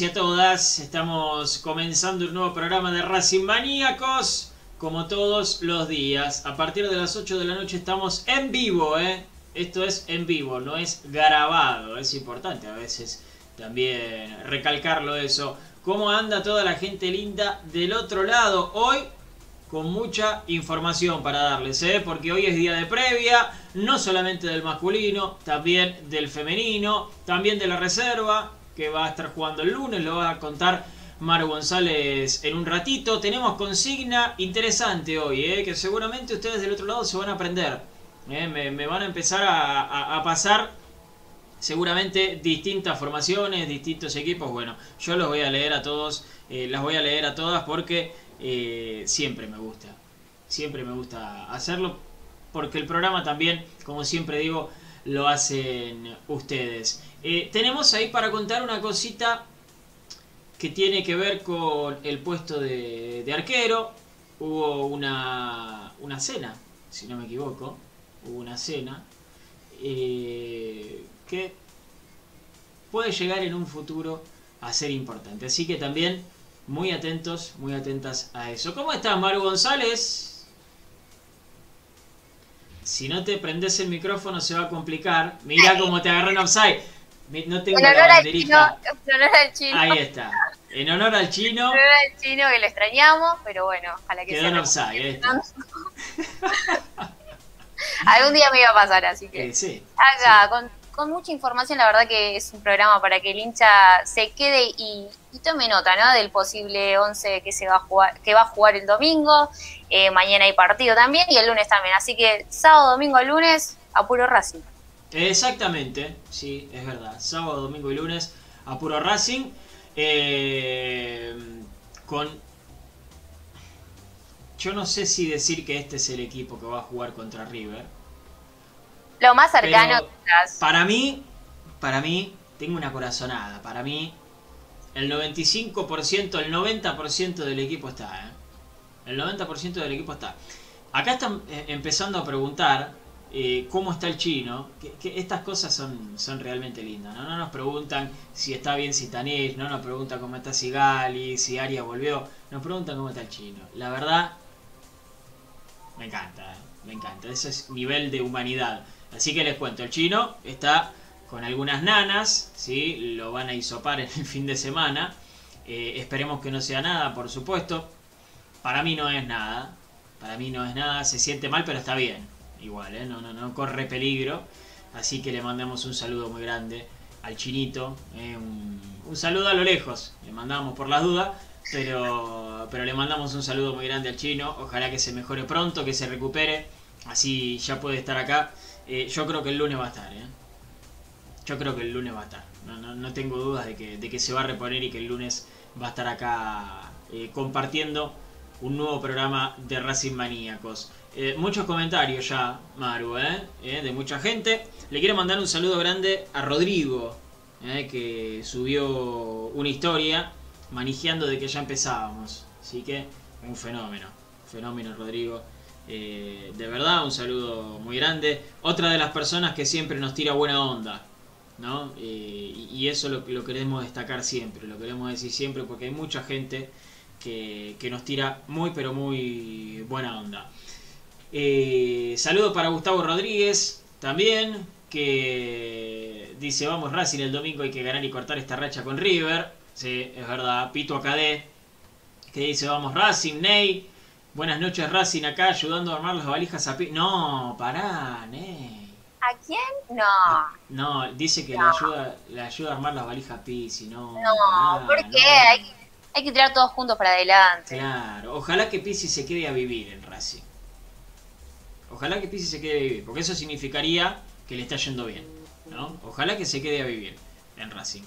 y a todas. Estamos comenzando un nuevo programa de Racing Maníacos, como todos los días. A partir de las 8 de la noche estamos en vivo, ¿eh? Esto es en vivo, no es grabado. Es importante a veces también recalcarlo eso. ¿Cómo anda toda la gente linda del otro lado? Hoy con mucha información para darles, ¿eh? porque hoy es día de previa, no solamente del masculino, también del femenino, también de la reserva, que va a estar jugando el lunes, lo va a contar Maru González en un ratito. Tenemos consigna interesante hoy, ¿eh? que seguramente ustedes del otro lado se van a aprender. ¿eh? Me, van a empezar a, pasar seguramente distintas formaciones, distintos equipos. Bueno, yo los voy a leer a todos, eh, las voy a leer a todas porque siempre me gusta, siempre me gusta hacerlo porque el programa también, como siempre digo, lo hacen ustedes. Eh, tenemos ahí para contar una cosita que tiene que ver con el puesto de, de arquero. Hubo una, una cena, si no me equivoco, hubo una cena eh, que puede llegar en un futuro a ser importante. Así que también muy atentos, muy atentas a eso. ¿Cómo estás, Maru González? Si no te prendes el micrófono se va a complicar. Mira cómo te agarró en offside. No tengo En la honor al chino, en honor al chino, Ahí está. En honor al chino, en honor al chino que lo extrañamos, pero bueno, ojalá que quedó sea offside. Ahí está. Algún día me iba a pasar, así que Eh, sí. acá, con, con mucha información, la verdad que es un programa para que el hincha se quede y, y tome nota, ¿no? Del posible 11 que se va a jugar, que va a jugar el domingo, eh, mañana hay partido también y el lunes también, así que sábado, domingo, lunes, a puro Racing. Exactamente, sí, es verdad. Sábado, domingo y lunes a puro Racing. eh, con. Yo no sé si decir que este es el equipo que va a jugar contra River. Lo más cercano. Para mí, para mí, tengo una corazonada. Para mí, el 95%, el 90% del equipo está. ¿eh? El 90% del equipo está. Acá están eh, empezando a preguntar eh, cómo está el chino. Que, estas cosas son, son realmente lindas. ¿no? no nos preguntan si está bien Sitanés, no nos preguntan cómo está Sigali, si Aria volvió. Nos preguntan cómo está el chino. La verdad, me encanta, ¿eh? me encanta. Ese es nivel de humanidad. Así que les cuento, el chino está con algunas nanas, ¿sí? lo van a hisopar en el fin de semana. Eh, esperemos que no sea nada, por supuesto. Para mí no es nada. Para mí no es nada. Se siente mal, pero está bien. Igual, ¿eh? no, no, no corre peligro. Así que le mandamos un saludo muy grande al chinito. ¿eh? Un, saludo a lo lejos. Le mandamos por las dudas. Pero, pero le mandamos un saludo muy grande al chino. Ojalá que se mejore pronto, que se recupere. Así ya puede estar acá. Eh, yo creo que el lunes va a estar. ¿eh? Yo creo que el lunes va a estar. No, no, no tengo dudas de que, de que se va a reponer y que el lunes va a estar acá compartiendo un nuevo programa de Racing Maníacos. Eh, muchos comentarios ya, Maru, ¿eh? de mucha gente. Le quiero mandar un saludo grande a Rodrigo, que subió una historia manejando de que ya empezábamos. Así que un fenómeno, fenómeno Rodrigo. de verdad, un saludo muy grande. Otra de las personas que siempre nos tira buena onda. ¿no? y eso lo queremos destacar siempre, lo queremos decir siempre porque hay mucha gente que, nos tira muy pero muy buena onda. Eh, saludo para Gustavo Rodríguez también, que dice vamos Racing el domingo hay que ganar y cortar esta racha con River. Sí, es verdad. Pito Acadé, que dice vamos Racing, Ney. Buenas noches Racing acá ayudando a armar las valijas a Pi. No, pará, Ney. ¿A quién? No. No, dice que Le, ayuda, le ayuda a armar las valijas a Pizzi, no. No, ¿por qué? Hay hay que tirar todos juntos para adelante. Claro, ojalá que Pizzi se quede a vivir en Racing. Ojalá que Pizzi se quede a vivir, porque eso significaría que le está yendo bien. ¿no? Ojalá que se quede a vivir en Racing.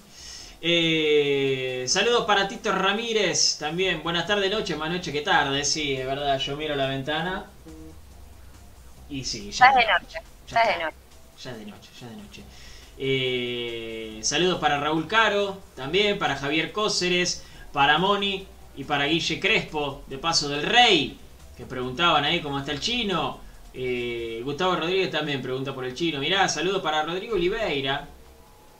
Eh, saludos para Tito Ramírez también. Buenas tardes, noche, más noche que tarde. Sí, es verdad, yo miro la ventana. Y sí, ya, es de noche. Ya, es de noche. Ya es de noche, ya es de noche. Eh, saludos para Raúl Caro, también para Javier Cóceres, para Moni y para Guille Crespo, de Paso del Rey, que preguntaban ahí cómo está el chino. Eh, Gustavo Rodríguez también pregunta por el chino. Mirá, saludo para Rodrigo Oliveira.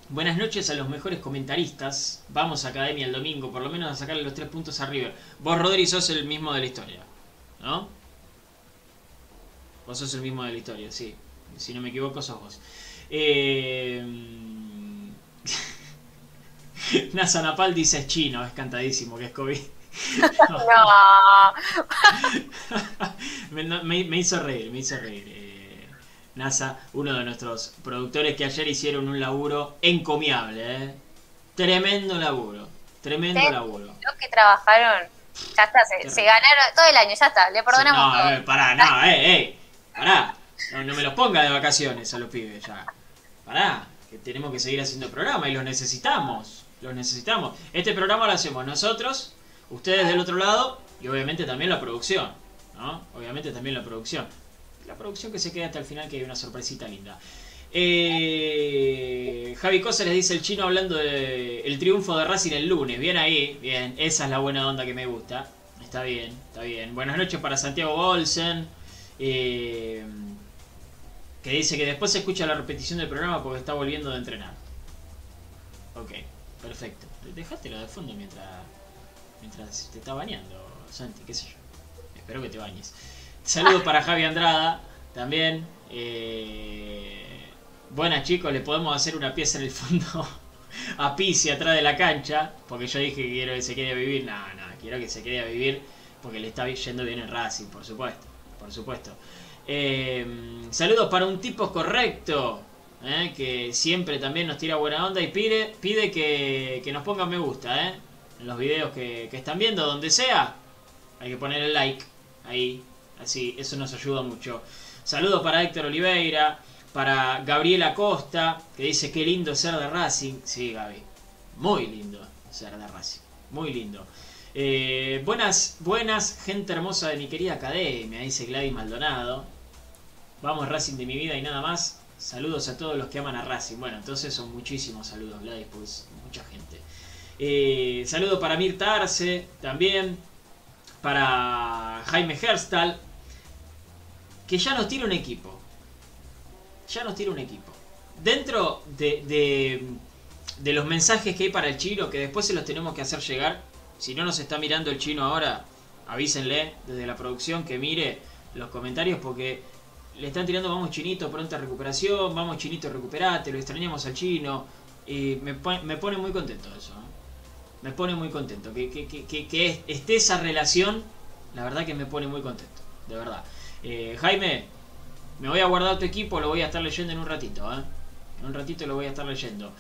Buenas noches a los mejores comentaristas. Vamos a Academia el domingo, por lo menos a sacarle los tres puntos a River. Vos, Rodri, sos el mismo de la historia, ¿no? Vos sos el mismo de la historia, sí. Si no me equivoco, sos vos. Eh... Nasa Napal dice es chino, es cantadísimo, que es COVID. no. me, hizo reír, me hizo reír. Eh, NASA, uno de nuestros productores que ayer hicieron un laburo encomiable, eh. Tremendo laburo, tremendo laburo. Los que trabajaron, ya está, se, ganaron todo el año, ya está, le perdonamos. No, todo. pará, no, eh, eh, pará. No, no me los ponga de vacaciones a los pibes ya. Pará, que tenemos que seguir haciendo programa y los necesitamos los necesitamos. Este programa lo hacemos nosotros, ustedes del otro lado y obviamente también la producción. Obviamente también la producción. La producción que se queda hasta el final que hay una sorpresita linda. Eh, Javi Cosa les dice el chino hablando del triunfo de Racing el lunes. Bien ahí, bien. Esa es la buena onda que me gusta. Está bien, está bien. Buenas noches para Santiago Olsen. Eh, que dice que después se escucha la repetición del programa porque está volviendo de entrenar. Ok. Perfecto. Dejátelo de fondo mientras, mientras te está bañando, Santi, qué sé yo. Espero que te bañes. Saludos para Javi Andrada, también. Eh, buenas chicos, le podemos hacer una pieza en el fondo a Pisi atrás de la cancha, porque yo dije que quiero que se quede vivir. No, no, quiero que se quede vivir porque le está yendo bien en Racing, por supuesto. Por supuesto. Eh, saludos para un tipo correcto. ¿Eh? que siempre también nos tira buena onda y pide, pide que, nos pongan me gusta ¿eh? en los videos que, están viendo, donde sea. Hay que poner el like ahí, así, eso nos ayuda mucho. Saludos para Héctor Oliveira, para Gabriela Costa, que dice qué lindo ser de Racing. Sí, Gaby, muy lindo ser de Racing, muy lindo. Eh, buenas, buenas, gente hermosa de mi querida academia, dice Gladys Maldonado. Vamos Racing de mi vida y nada más. Saludos a todos los que aman a Racing. Bueno, entonces son muchísimos saludos, Gladys, pues mucha gente. Eh, saludo para Mirta Arce también. Para Jaime Herstal. Que ya nos tira un equipo. Ya nos tira un equipo. Dentro de, de, los mensajes que hay para el chino, que después se los tenemos que hacer llegar. Si no nos está mirando el chino ahora, avísenle desde la producción que mire los comentarios porque le están tirando vamos chinito, pronta recuperación, vamos chinito, recuperate, lo extrañamos al chino. Y me, me pone muy contento eso. ¿eh? Me pone muy contento. Que, que, que, que, esté esa relación, la verdad que me pone muy contento. De verdad. Eh, Jaime, me voy a guardar tu equipo, lo voy a estar leyendo en un ratito. ¿eh? En un ratito lo voy a estar leyendo.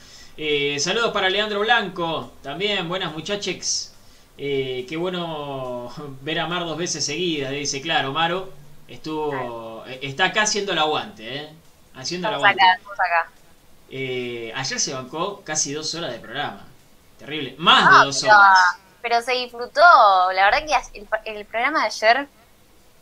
Saludos para Leandro Blanco, también, buenas muchachos. qué bueno ver a Mar dos veces seguidas, dice claro, Maro. Estuvo. Eh, está acá haciendo el aguante, ¿eh? Haciendo el aguante. Acá, Eh, ayer se bancó casi dos horas de programa. Terrible. Más de ah, dos horas. pero se disfrutó. La verdad que el, programa de ayer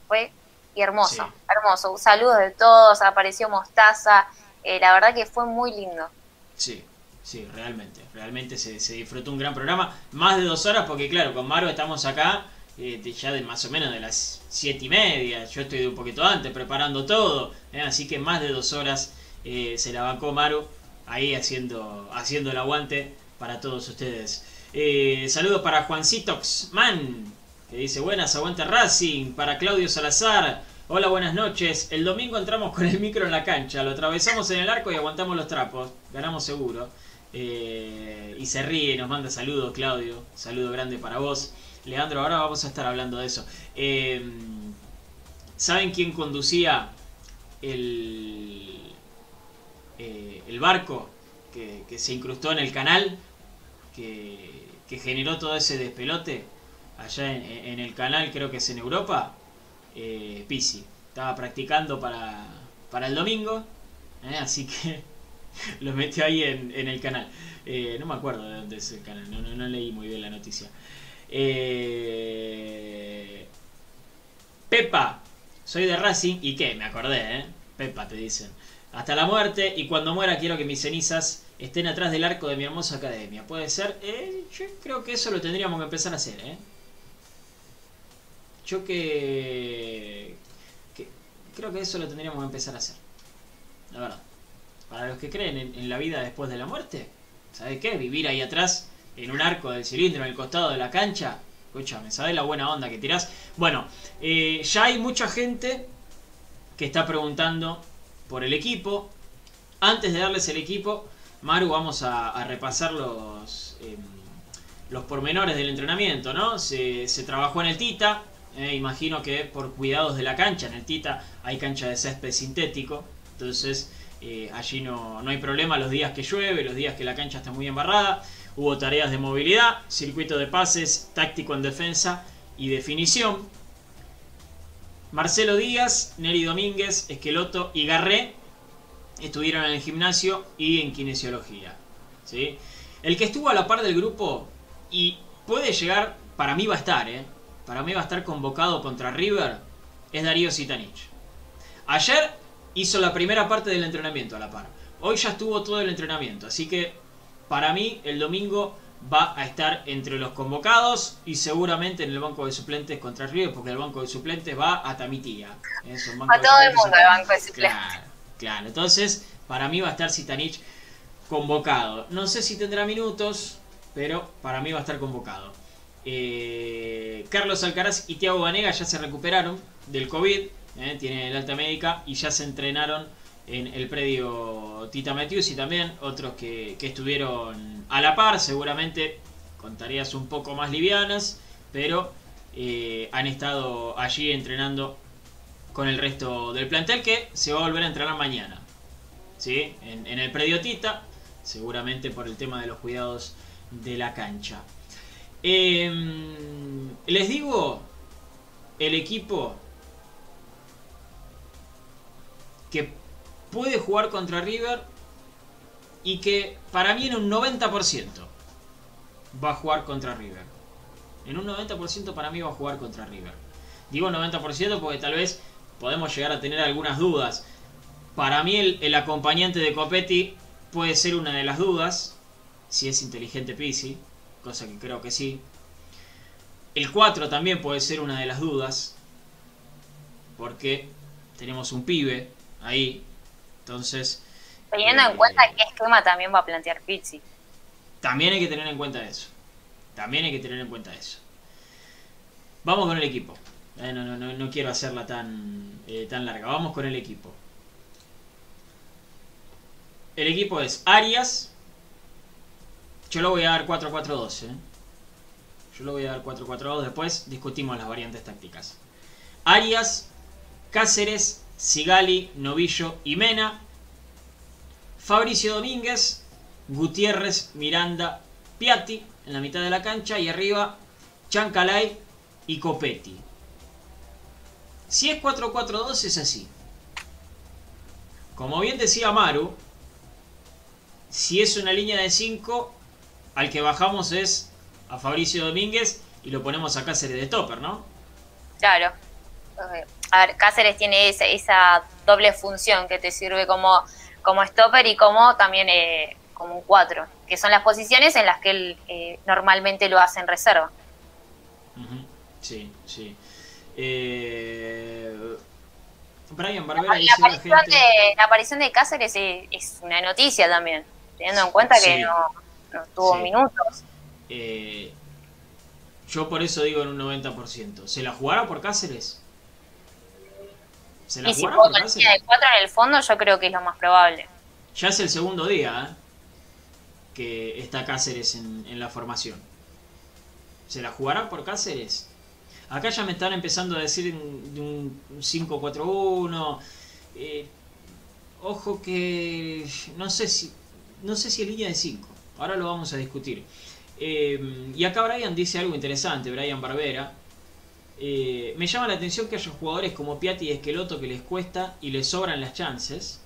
fue hermoso, hermoso. Saludos de todos, apareció Mostaza. Eh, la verdad que fue muy lindo. Sí, sí, realmente. Realmente se, se, disfrutó un gran programa. Más de dos horas, porque claro, con Maro estamos acá eh, ya de más o menos de las siete y media. Yo estoy de un poquito antes preparando todo. Eh, así que más de dos horas se la bancó Maru ahí haciendo, haciendo el aguante para todos ustedes. Eh, saludos para Juancito Man, que dice buenas, aguante Racing. Para Claudio Salazar, hola, buenas noches. El domingo entramos con el micro en la cancha, lo atravesamos en el arco y aguantamos los trapos. Ganamos seguro. Eh, y se ríe, nos manda saludos, Claudio. Saludo grande para vos. Leandro, ahora vamos a estar hablando de eso. Eh, ¿Saben quién conducía el, el barco que se incrustó en el canal? que, generó todo ese despelote allá en, el canal, creo que es en Europa, eh, Pisi. Estaba practicando para, para el domingo, eh, así que lo metió ahí en, el canal. Eh, no me acuerdo de dónde es el canal, no, no, leí muy bien la noticia. Eh, Pepa, soy de Racing y qué, me acordé, ¿eh? Pepa te dicen. Hasta la muerte y cuando muera quiero que mis cenizas estén atrás del arco de mi hermosa academia. Puede ser. Eh, yo creo que eso lo tendríamos que empezar a hacer, ¿eh? Yo que, Creo que eso lo tendríamos que empezar a hacer. La verdad. Para los que creen en, la vida después de la muerte, ¿sabes qué? Vivir ahí atrás, en un arco del cilindro, en el costado de la cancha. Escúchame, ¿sabes la buena onda que tirás? Bueno, eh, ya hay mucha gente que está preguntando por el equipo. Antes de darles el equipo, Maru, vamos a, repasar los, em, los pormenores del entrenamiento, ¿no? Se, trabajó en el Tita, eh, imagino que por cuidados de la cancha, en el Tita hay cancha de césped sintético, entonces eh, allí no, no hay problema los días que llueve, los días que la cancha está muy embarrada. Hubo tareas de movilidad, circuito de pases, táctico en defensa y definición. Marcelo Díaz, Neri Domínguez, Esqueloto y Garré estuvieron en el gimnasio y en kinesiología. ¿sí? El que estuvo a la par del grupo y puede llegar, para mí va a estar, ¿eh? para mí va a estar convocado contra River, es Darío Sitanich. Ayer hizo la primera parte del entrenamiento a la par. Hoy ya estuvo todo el entrenamiento, así que para mí el domingo va a estar entre los convocados y seguramente en el banco de suplentes contra River, porque el banco de suplentes va a Tamitía. ¿eh? a todo el mundo el banco de suplentes. Claro, entonces para mí va a estar Sitanich convocado. No sé si tendrá minutos, pero para mí va a estar convocado. Eh, Carlos Alcaraz y Thiago Banega ya se recuperaron del COVID, eh, tienen el alta médica y ya se entrenaron en el predio Tita Matthews y también otros que, estuvieron a la par, seguramente con tareas un poco más livianas, pero eh, han estado allí entrenando con el resto del plantel que se va a volver a entrenar mañana. ¿sí? En, el predio Tita, seguramente por el tema de los cuidados de la cancha. Em, les digo, el equipo que puede jugar contra River y que para mí en un 90% va a jugar contra River. En un 90% para mí va a jugar contra River. Digo 90% porque tal vez podemos llegar a tener algunas dudas. Para mí el, acompañante de Copetti puede ser una de las dudas, si es inteligente Pisi, cosa que creo que sí. El 4 también puede ser una de las dudas, porque tenemos un pibe ahí, entonces... Teniendo en cuenta qué esquema también va a plantear Pizzi. También hay que tener en cuenta eso. También hay que tener en cuenta eso. Vamos con el equipo. Eh, no, no, no, quiero hacerla tan, eh, tan larga. Vamos con el equipo. El equipo es Arias. Yo lo voy a dar 4-4-2. ¿eh? Yo lo voy a dar 4-4-2. Después discutimos las variantes tácticas. Arias, Cáceres, Sigali, Novillo y Mena. Fabricio Domínguez, Gutiérrez, Miranda, Piatti en la mitad de la cancha. Y arriba, Chancalay y Copetti. Si es 4-4-2 es así. Como bien decía Maru, si es una línea de 5, al que bajamos es a Fabricio Domínguez y lo ponemos a Cáceres de stopper, ¿no? Claro. Eh, A ver, Cáceres tiene esa, esa doble función que te sirve como, como stopper y como también eh, como un 4, que son las posiciones en las que él eh, normalmente lo hace en reserva. Sí, sí. Eh, Brian Barbera la la aparición gente... de, la aparición de Cáceres es, es una noticia también, teniendo en cuenta que no, no tuvo Sí. minutos. Eh, yo por eso digo en un 90%. ¿Se la jugará por Cáceres? ¿Se la Y si por con línea de 4 en el fondo, yo creo que es lo más probable. Ya es el segundo día ¿eh? que está Cáceres en, en la formación. ¿Se la jugará por Cáceres? Acá ya me están empezando a decir de un 5-4-1. eh, ojo que no sé si no sé si es línea de 5. Ahora lo vamos a discutir. Eh, y acá Brian dice algo interesante, Brian Barbera. Eh, me llama la atención que haya jugadores como Piatti y Esqueloto que les cuesta y les sobran las chances.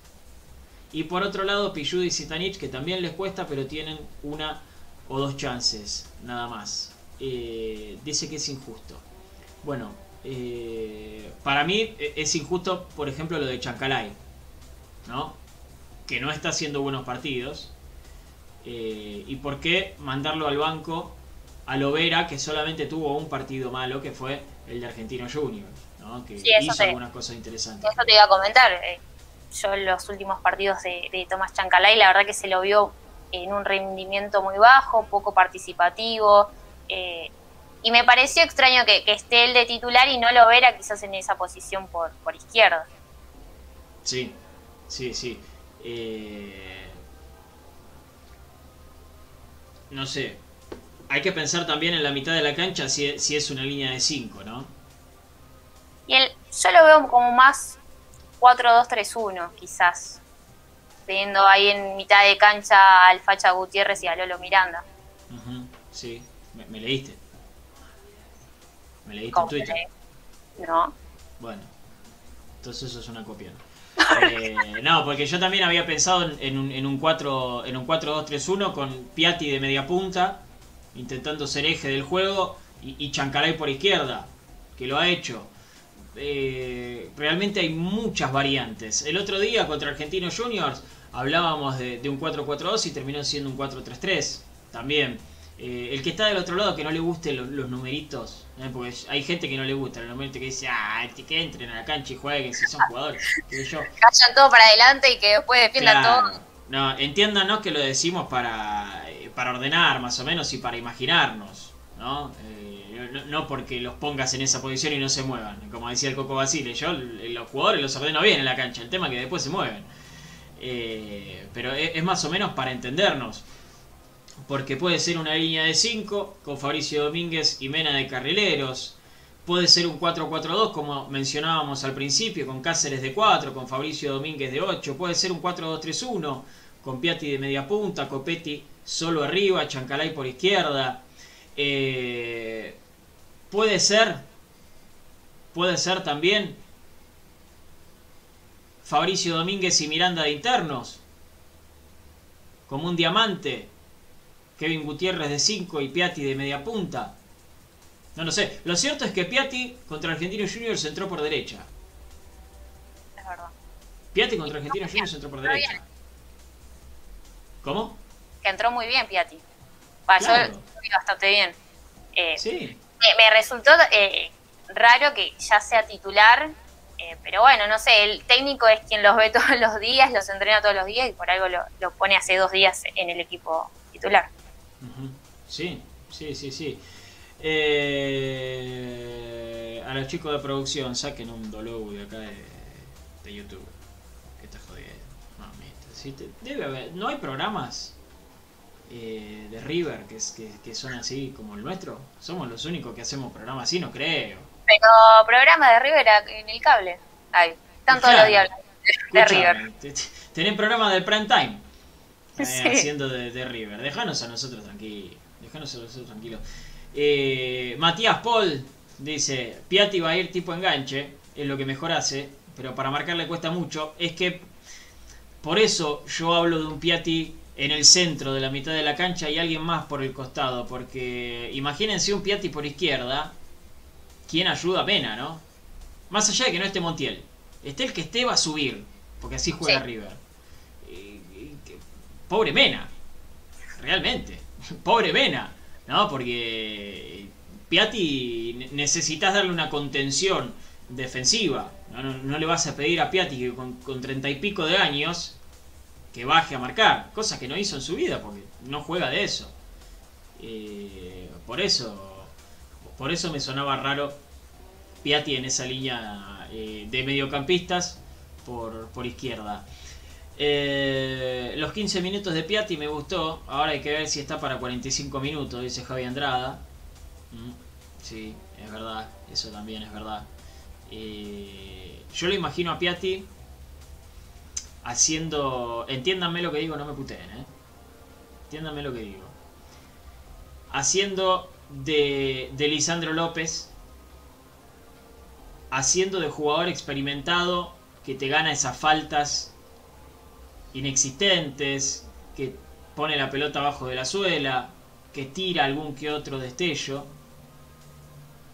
Y por otro lado, Pijudo y Zitanich que también les cuesta, pero tienen una o dos chances, nada más. Eh, dice que es injusto. Bueno, eh, para mí eh, es injusto, por ejemplo, lo de Chancalay, ¿no? Que no está haciendo buenos partidos. ¿Y por qué mandarlo al banco a Lovera, que solamente tuvo un partido malo, que fue el de Argentino Junior, ¿no? Que Sí, hizo sí. algunas cosas interesantes. Eso te iba a comentar. eh, yo en los últimos partidos de, de Tomás Chancalay, la verdad que se lo vio en un rendimiento muy bajo, poco participativo. eh, y me pareció extraño que, que esté él de titular y no lo verá quizás en esa posición por, por izquierda. Sí, sí, sí. Eh, no sé. Hay que pensar también en la mitad de la cancha si, si es una línea de 5, ¿no? Y él, yo lo veo como más 4-2-3-1, quizás. Teniendo ahí en mitad de cancha al Facha Gutiérrez y a Lolo Miranda. Ujú, sí, me, me leíste. Me leíste en Twitter. ¿No? Bueno, entonces eso es una copia. Eh, no, porque yo también había pensado en, un, en un 4 en un 4-2-3-1 con Piatti de media punta, intentando ser eje del juego, y, y Chancalay por izquierda, que lo ha hecho. Eh, realmente hay muchas variantes. El otro día contra Argentinos Juniors hablábamos de, de un 4-4-2 y terminó siendo un 4-3-3 también. Eh, el que está del otro lado que no le gusten los, los numeritos, ¿eh? porque hay gente que no le gusta los numeritos que dice, ah, este, que entren a la cancha y jueguen si son jugadores. yo. Vayan todo para adelante y que después defiendan Claro. todo. No, entiéndanos que lo decimos para, para ordenar más o menos y para imaginarnos, ¿no? Eh, no, porque los pongas en esa posición y no se muevan. Como decía el Coco Basile, yo l- los jugadores los ordeno bien en la cancha, el tema es que después se mueven. Eh, pero es, es más o menos para entendernos. Porque puede ser una línea de 5 con Fabricio Domínguez y Mena de carrileros. Puede ser un 4-4-2 como mencionábamos al principio, con Cáceres de 4, con Fabricio Domínguez de 8. Puede ser un 4-2-3-1 con Piatti de media punta, Copetti solo arriba, Chancalay por izquierda. Eh, puede ser, puede ser también Fabricio Domínguez y Miranda de internos, como un diamante. Kevin Gutiérrez de 5 y Piatti de media punta. No lo sé. Lo cierto es que Piatti contra Argentinos Juniors entró por derecha. Es verdad. Piatti contra Argentinos Juniors entró por derecha. ¿Cómo? Que entró muy bien Piatti. Claro. Yo lo vi bastante bien. Eh, Sí. me, me resultó eh, raro que ya sea titular, eh, pero bueno, no sé, el técnico es quien los ve todos los días, los entrena todos los días y por algo lo, lo pone hace dos días en el equipo titular. Sí, sí, sí, sí. Eh, a los chicos de producción, saquen un dologo de acá de, de YouTube. Que está te- debe haber. ¿No hay programas eh, de River que, es- que, que son así como el nuestro? Somos los únicos que hacemos programas así, no creo. Pero programa de River en el cable. Ay, están todos los días de, de River. Tenés programa de prime time. eh, Sí. Haciendo de, de River. Déjanos a nosotros tranquilos. Déjanos a nosotros tranquilos. Eh, Matías Paul dice: Piatti va a ir tipo enganche. Es lo que mejor hace. Pero para marcar le cuesta mucho. Es que por eso yo hablo de un Piatti en el centro de la mitad de la cancha y alguien más por el costado, porque imagínense un Piatti por izquierda, ¿quién ayuda a Mena, no? Más allá de que no esté Montiel, esté el que esté va a subir, porque así juega River. pobre Mena, realmente, pobre Mena, ¿no? Porque Piatti necesitas darle una contención defensiva. No, le vas a pedir a Piatti que con treinta y pico de años que baje a marcar, cosa que no hizo en su vida porque no juega de eso. Eh, por eso, por eso me sonaba raro Piatti en esa línea eh, de mediocampistas por, por izquierda. Eh, los 15 minutos de Piatti me gustó. Ahora hay que ver si está para 45 minutos, dice Javi Andrada. Mm, sí, es verdad. Eso también es verdad. yo lo imagino a Piatti haciendo. Entiéndanme lo que digo, no me puteen, ¿eh? Entiéndanme lo que digo. Haciendo de, de Lisandro López. Haciendo de jugador experimentado que te gana esas faltas inexistentes, que pone la pelota abajo de la suela, que tira algún que otro destello.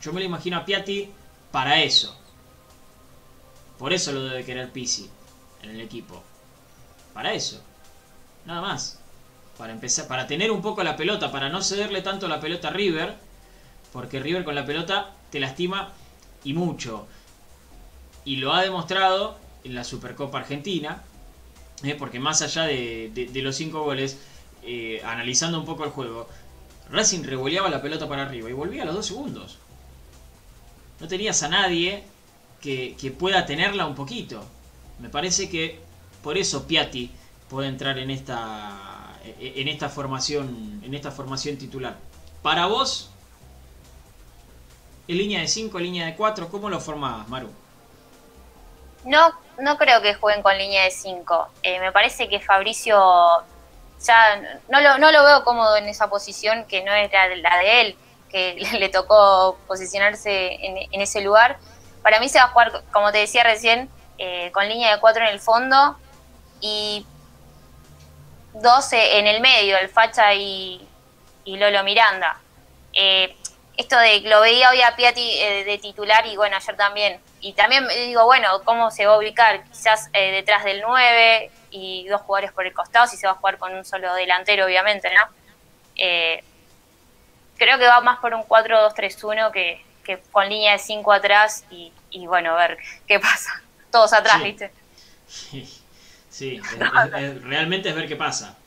Yo me lo imagino a Piatti para eso. Por eso lo debe querer Pisi en el equipo. Para eso. Nada más. Para empezar, para tener un poco la pelota, para no cederle tanto la pelota a River, porque River con la pelota te lastima y mucho. Y lo ha demostrado en la Supercopa Argentina, eh, porque más allá de, los cinco goles, eh, analizando un poco el juego, Racing revoleaba la pelota para arriba y volvía a los dos segundos. No tenías a nadie que, que pueda tenerla un poquito. Me parece que por eso Piatti puede entrar en esta en esta formación en esta formación titular. Para vos en línea de 5, línea de 4, ¿cómo lo formabas, Maru? No, no creo que jueguen con línea de 5. Eh, me parece que Fabricio ya no lo, no lo veo cómodo en esa posición que no es la, de él, que le tocó posicionarse en, en, ese lugar. Para mí se va a jugar, como te decía recién, eh, con línea de cuatro en el fondo y 12 en el medio, el Facha y, Lolo Miranda. Eh, esto de lo veía hoy a Piatti eh, de titular y bueno, ayer también. Y también digo, bueno, ¿cómo se va a ubicar? Quizás detrás del 9 y dos jugadores por el costado, si se va a jugar con un solo delantero, obviamente, ¿no? creo que va más por un 4-2-3-1 que, que con línea de 5 atrás y, y bueno, a ver qué pasa todos atrás, ¿viste? Sí, realmente es ver qué pasa.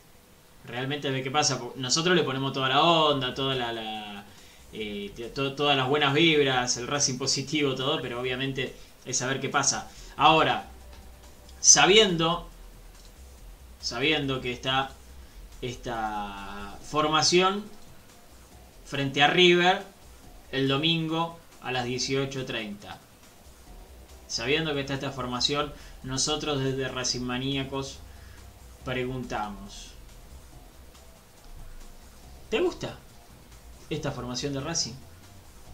Realmente es ver qué pasa. Nosotros le ponemos toda la onda, toda la, eh, todas las buenas vibras, el Racing positivo, todo, pero obviamente es saber qué pasa. Ahora, sabiendo, sabiendo que está esta formación frente a River el domingo a las 18.30 sabiendo que está esta formación, nosotros desde Racing Maníacos preguntamos. ¿Te gusta esta formación de Racing?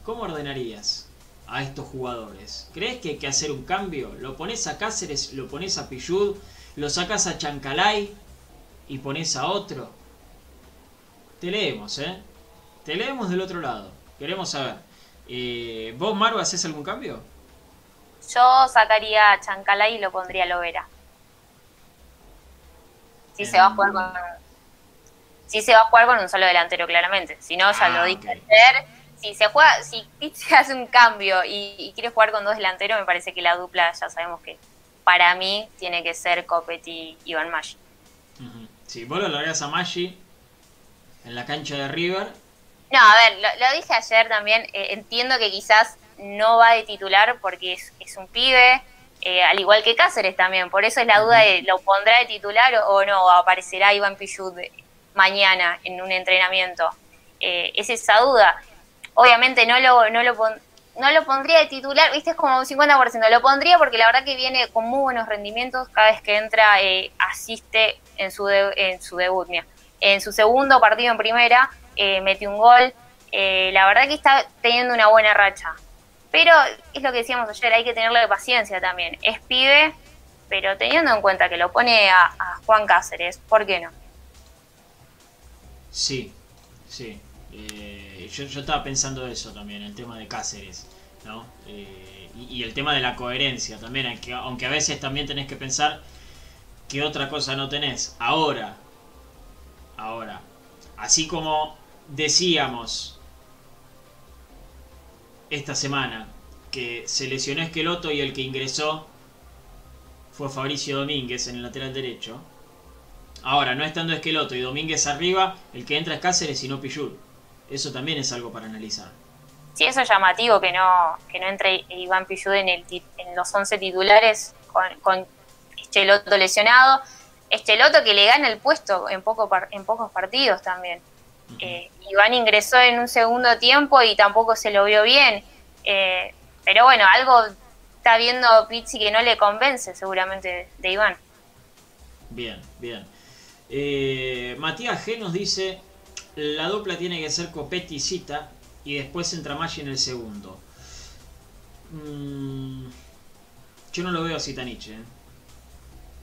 ¿Cómo ordenarías a estos jugadores? ¿Crees que hay que hacer un cambio? ¿Lo pones a Cáceres, lo pones a Pillud, lo sacas a Chancalay y pones a otro? Te leemos, ¿eh? Te leemos del otro lado. Queremos saber. Eh, ¿Vos, Maru, haces algún cambio? Yo sacaría a Chancalay y lo pondría a Lovera. Si se va a jugar con si se va a jugar con un solo delantero, claramente. Si no, ya lo ah, dije ayer. Si se juega, si se hace un cambio y, quiere jugar con dos delanteros, me parece que la dupla ya sabemos que para mí tiene que ser Copetti y Iván Maggi. Si vos lo largas a Maggi en la cancha de River. No, a ver, lo, dije ayer también. Eh, entiendo que quizás no va de titular porque es, es un pibe, eh, al igual que Cáceres también. Por eso es la duda de lo pondrá de titular o, no, aparecerá Iván Pichud mañana en un entrenamiento. Eh, es esa duda. Obviamente no lo, no lo, no lo pondría de titular, viste, es como un 50%. Lo pondría porque la verdad que viene con muy buenos rendimientos. Cada vez que entra, eh, asiste en su, en su debut. En su segundo partido en primera, metió un gol. la verdad que está teniendo una buena racha. Pero es lo que decíamos ayer, hay que tenerle paciencia también. Es pibe, pero teniendo en cuenta que lo pone a, Juan Cáceres, ¿por qué no? Sí, sí. Eh, yo, yo, estaba pensando eso también, el tema de Cáceres, ¿no? Eh, y, el tema de la coherencia también, aunque, aunque a veces también tenés que pensar que otra cosa no tenés. Ahora, ahora, así como decíamos esta semana que se lesionó Esqueloto y el que ingresó fue Fabricio Domínguez en el lateral derecho. Ahora, no estando Esqueloto y Domínguez arriba, el que entra es Cáceres y no Pillur. Eso también es algo para analizar. Sí, eso es llamativo que no, que no entre Iván Pillud en, en los 11 titulares con, con Esqueloto lesionado. Esqueloto que le gana el puesto en, poco, en pocos partidos también. Eh, Iván ingresó en un segundo tiempo y tampoco se lo vio bien. Eh, pero bueno, algo está viendo Pizzi que no le convence seguramente de Iván. Bien, bien. Eh, Matías G nos dice, la dupla tiene que ser Copetti y Cita y después entra Maggi en el segundo. Mm, yo no lo veo así tan ¿eh?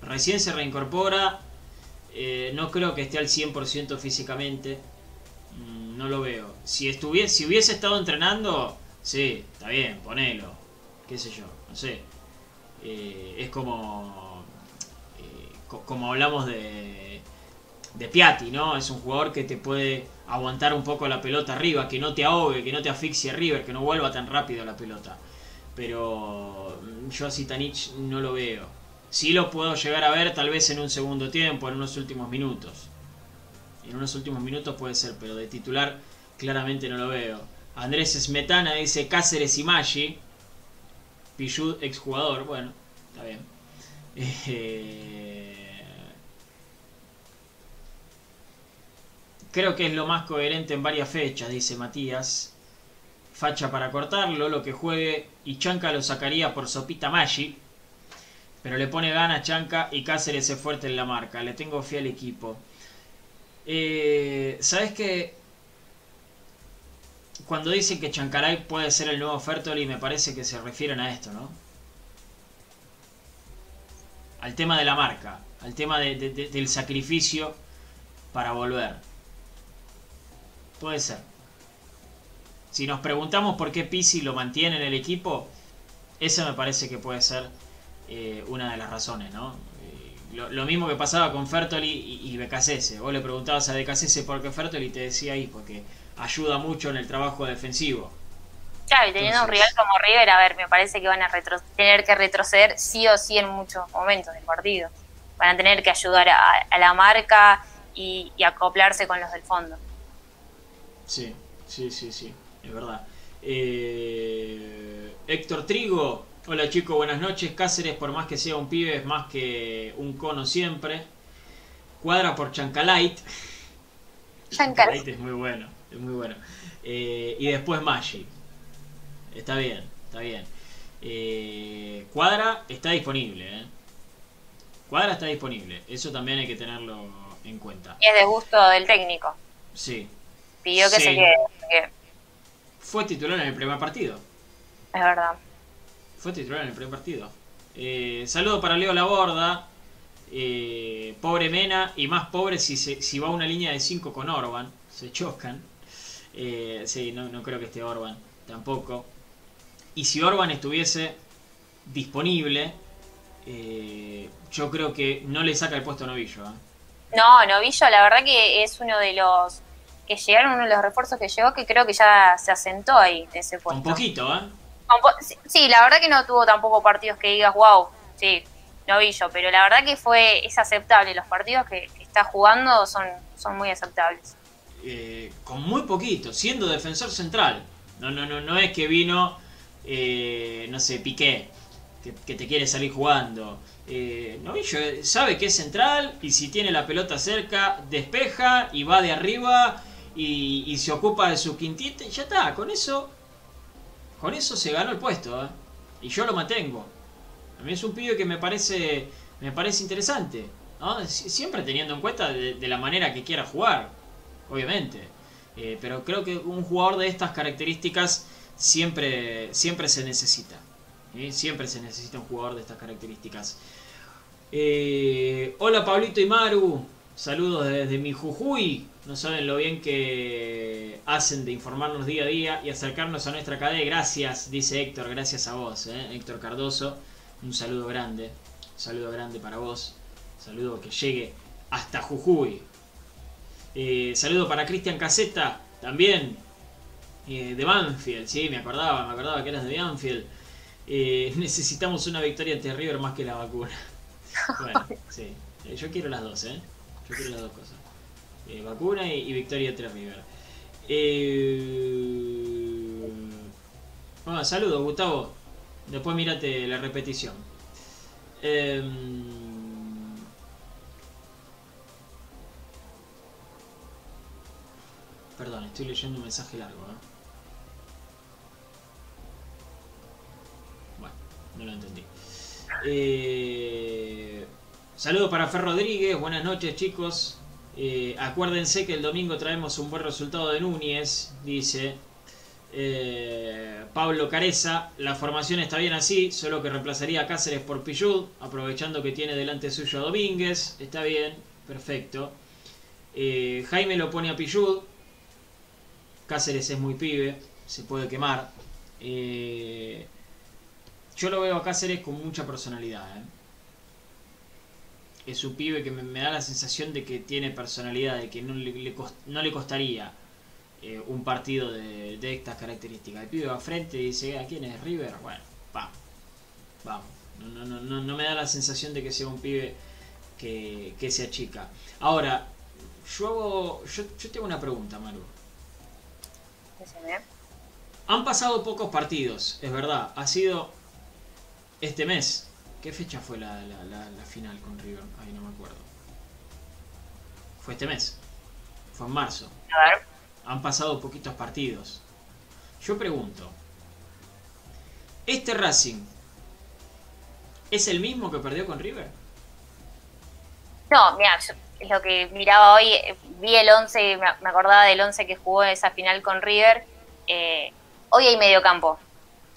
Recién se reincorpora, no creo que esté al 100% físicamente. No lo veo. Si, estuviese, si hubiese estado entrenando, sí, está bien, ponelo. Qué sé yo, no sé. Eh, es como. Eh, como hablamos de. De Piatti, ¿no? Es un jugador que te puede aguantar un poco la pelota arriba, que no te ahogue, que no te asfixie River, que no vuelva tan rápido la pelota. Pero mm, yo a Zitanich no lo veo. Sí lo puedo llegar a ver tal vez en un segundo tiempo, en unos últimos minutos en unos últimos minutos puede ser, pero de titular claramente no lo veo. Andrés Smetana dice Cáceres y Maggi. Pichud, exjugador. Bueno, está bien. Eh, creo que es lo más coherente en varias fechas, dice Matías. Facha para cortarlo, lo que juegue y Chanca lo sacaría por Sopita Maggi. Pero le pone gana Chanca y Cáceres es fuerte en la marca. Le tengo fe al equipo. Eh, ¿Sabes que Cuando dicen que Chancaray puede ser el nuevo Fertoli, me parece que se refieren a esto, ¿no? Al tema de la marca, al tema del sacrificio para volver. Puede ser. Si nos preguntamos por qué Pisi lo mantiene en el equipo, esa me parece que puede ser eh, una de las razones, ¿no? Lo, mismo que pasaba con Fertoli y, y Becasese. Vos le preguntabas a Becasese por qué Fertoli y te decía ahí, porque ayuda mucho en el trabajo defensivo. Claro, y teniendo un rival como River, a ver, me parece que van a tener que retroceder sí o sí en muchos momentos del partido. Van a tener que ayudar a, la marca y, acoplarse con los del fondo. Sí, sí, sí, sí, es verdad. Eh, Héctor Trigo Hola chicos, buenas noches. Cáceres, por más que sea un pibe, es más que un cono siempre. Cuadra por Chancalite. Chancalite es muy bueno, es muy bueno. Eh, y después Maggi. Está bien, está bien. Eh, Cuadra está disponible. ¿eh? Cuadra está disponible. Eso también hay que tenerlo en cuenta. Y es de gusto del técnico. Sí. Pidió que se quede. Fue titular en el primer partido. Es verdad. Fue titular en el primer partido. Eh, saludo para Leo Laborda. Eh, pobre Mena y más pobre si, si va una línea de 5 con Orban. Se chocan. Eh, sí, no, creo que esté Orban tampoco. Y si Orban estuviese disponible, eh, yo creo que no le saca el puesto a Novillo. No, Novillo la verdad que es uno de los que llegaron, uno de los refuerzos que llegó que creo que ya se asentó ahí ese puesto. Un poquito, ¿eh? Sí, la verdad que no tuvo tampoco partidos que digas, wow, sí, no vi yo, pero la verdad que fue, es aceptable. Los partidos que, está jugando son, son muy aceptables. Eh, con muy poquito, siendo defensor central. No, no, no, no es que vino, eh, no sé, Piqué, que, te quiere salir jugando. Eh, Novillo sabe que es central y si tiene la pelota cerca, despeja y va de arriba y, y se ocupa de su quintita y ya está. Con eso con eso se ganó el puesto, ¿eh? Y yo lo mantengo. A mí es un pibe que me parece, me parece interesante. Siempre teniendo en cuenta de, la manera que quiera jugar, obviamente. Eh, pero creo que un jugador de estas características siempre, siempre se necesita. Siempre se necesita un jugador de estas características. Eh, hola Pablito y Maru. saludos desde mi Jujuy. No saben lo bien que hacen de informarnos día a día y acercarnos a nuestra cadena. Gracias, dice Héctor, gracias a vos, ¿eh? Héctor Cardoso. Un saludo grande, un saludo grande para vos. saludo que llegue hasta Jujuy. Eh, saludo para Cristian Caseta, también eh, de Banfield, sí, me acordaba, me acordaba que eras de Banfield. Necesitamos una victoria ante River más que la vacuna. Bueno, sí, yo quiero las dos, ¿eh? Yo quiero las dos cosas. Vacuna y, victoria ante River. Bueno, saludos, Gustavo. Después mírate la repetición. Em, Perdón, estoy leyendo un mensaje largo. ¿eh? Bueno, no lo entendí. Eh, saludo para Fer Rodríguez, buenas noches chicos. Eh, acuérdense que el domingo traemos un buen resultado de Núñez, dice Pablo Careza. La formación está bien así, solo que reemplazaría a Cáceres por Pillud, aprovechando que tiene delante suyo a Domínguez. Está bien, perfecto. Jaime lo pone a Pillud, Cáceres es muy pibe, se puede quemar. Eh, yo lo veo a Cáceres con mucha personalidad. Es un pibe que me, da la sensación de que tiene personalidad, de que no le, no le costaría eh, un partido de, estas características. El pibe va frente y dice, ¿a quién es River? Bueno, vamos. Vamos. No, no, no, no me da la sensación de que sea un pibe que, que se achica. Ahora, yo, yo, yo tengo una pregunta, Maru. Han pasado pocos partidos, es verdad. Ha sido este mes. ¿Qué fecha fue la, final con River? Ahí no me acuerdo. Fue este mes. Fue en marzo. Han pasado poquitos partidos. Yo pregunto. ¿Este Racing es el mismo que perdió con River? No, mira, lo que miraba hoy, eh, vi el 11, me acordaba del 11 que jugó en esa final con River. Eh, hoy hay medio campo,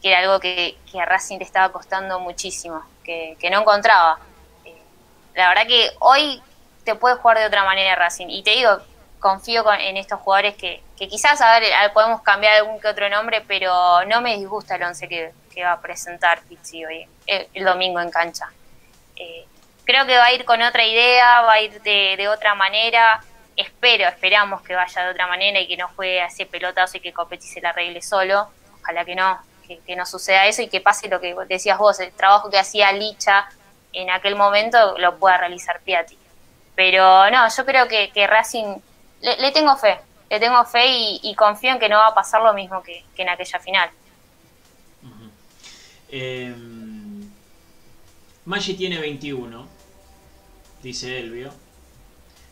que era algo que, a Racing le estaba costando muchísimo, que, no encontraba. Eh, la verdad que hoy te puede jugar de otra manera Racing. Y te digo, confío en estos jugadores que, quizás, a ver, podemos cambiar algún que otro nombre, pero no me disgusta el 11 que, va a presentar Pizzi hoy, el, domingo en cancha creo que va a ir con otra idea, va a ir de, otra manera. Espero, esperamos que vaya de otra manera y que no juegue así pelotazo y que Copetti se la arregle solo. Ojalá que no, que, no suceda eso y que pase lo que decías vos, el trabajo que hacía Licha en aquel momento lo pueda realizar Piatti. Pero no, yo creo que, Racing, le, tengo fe, le tengo fe y, confío en que no va a pasar lo mismo que, en aquella final. Maggi tiene 21 dice Elvio.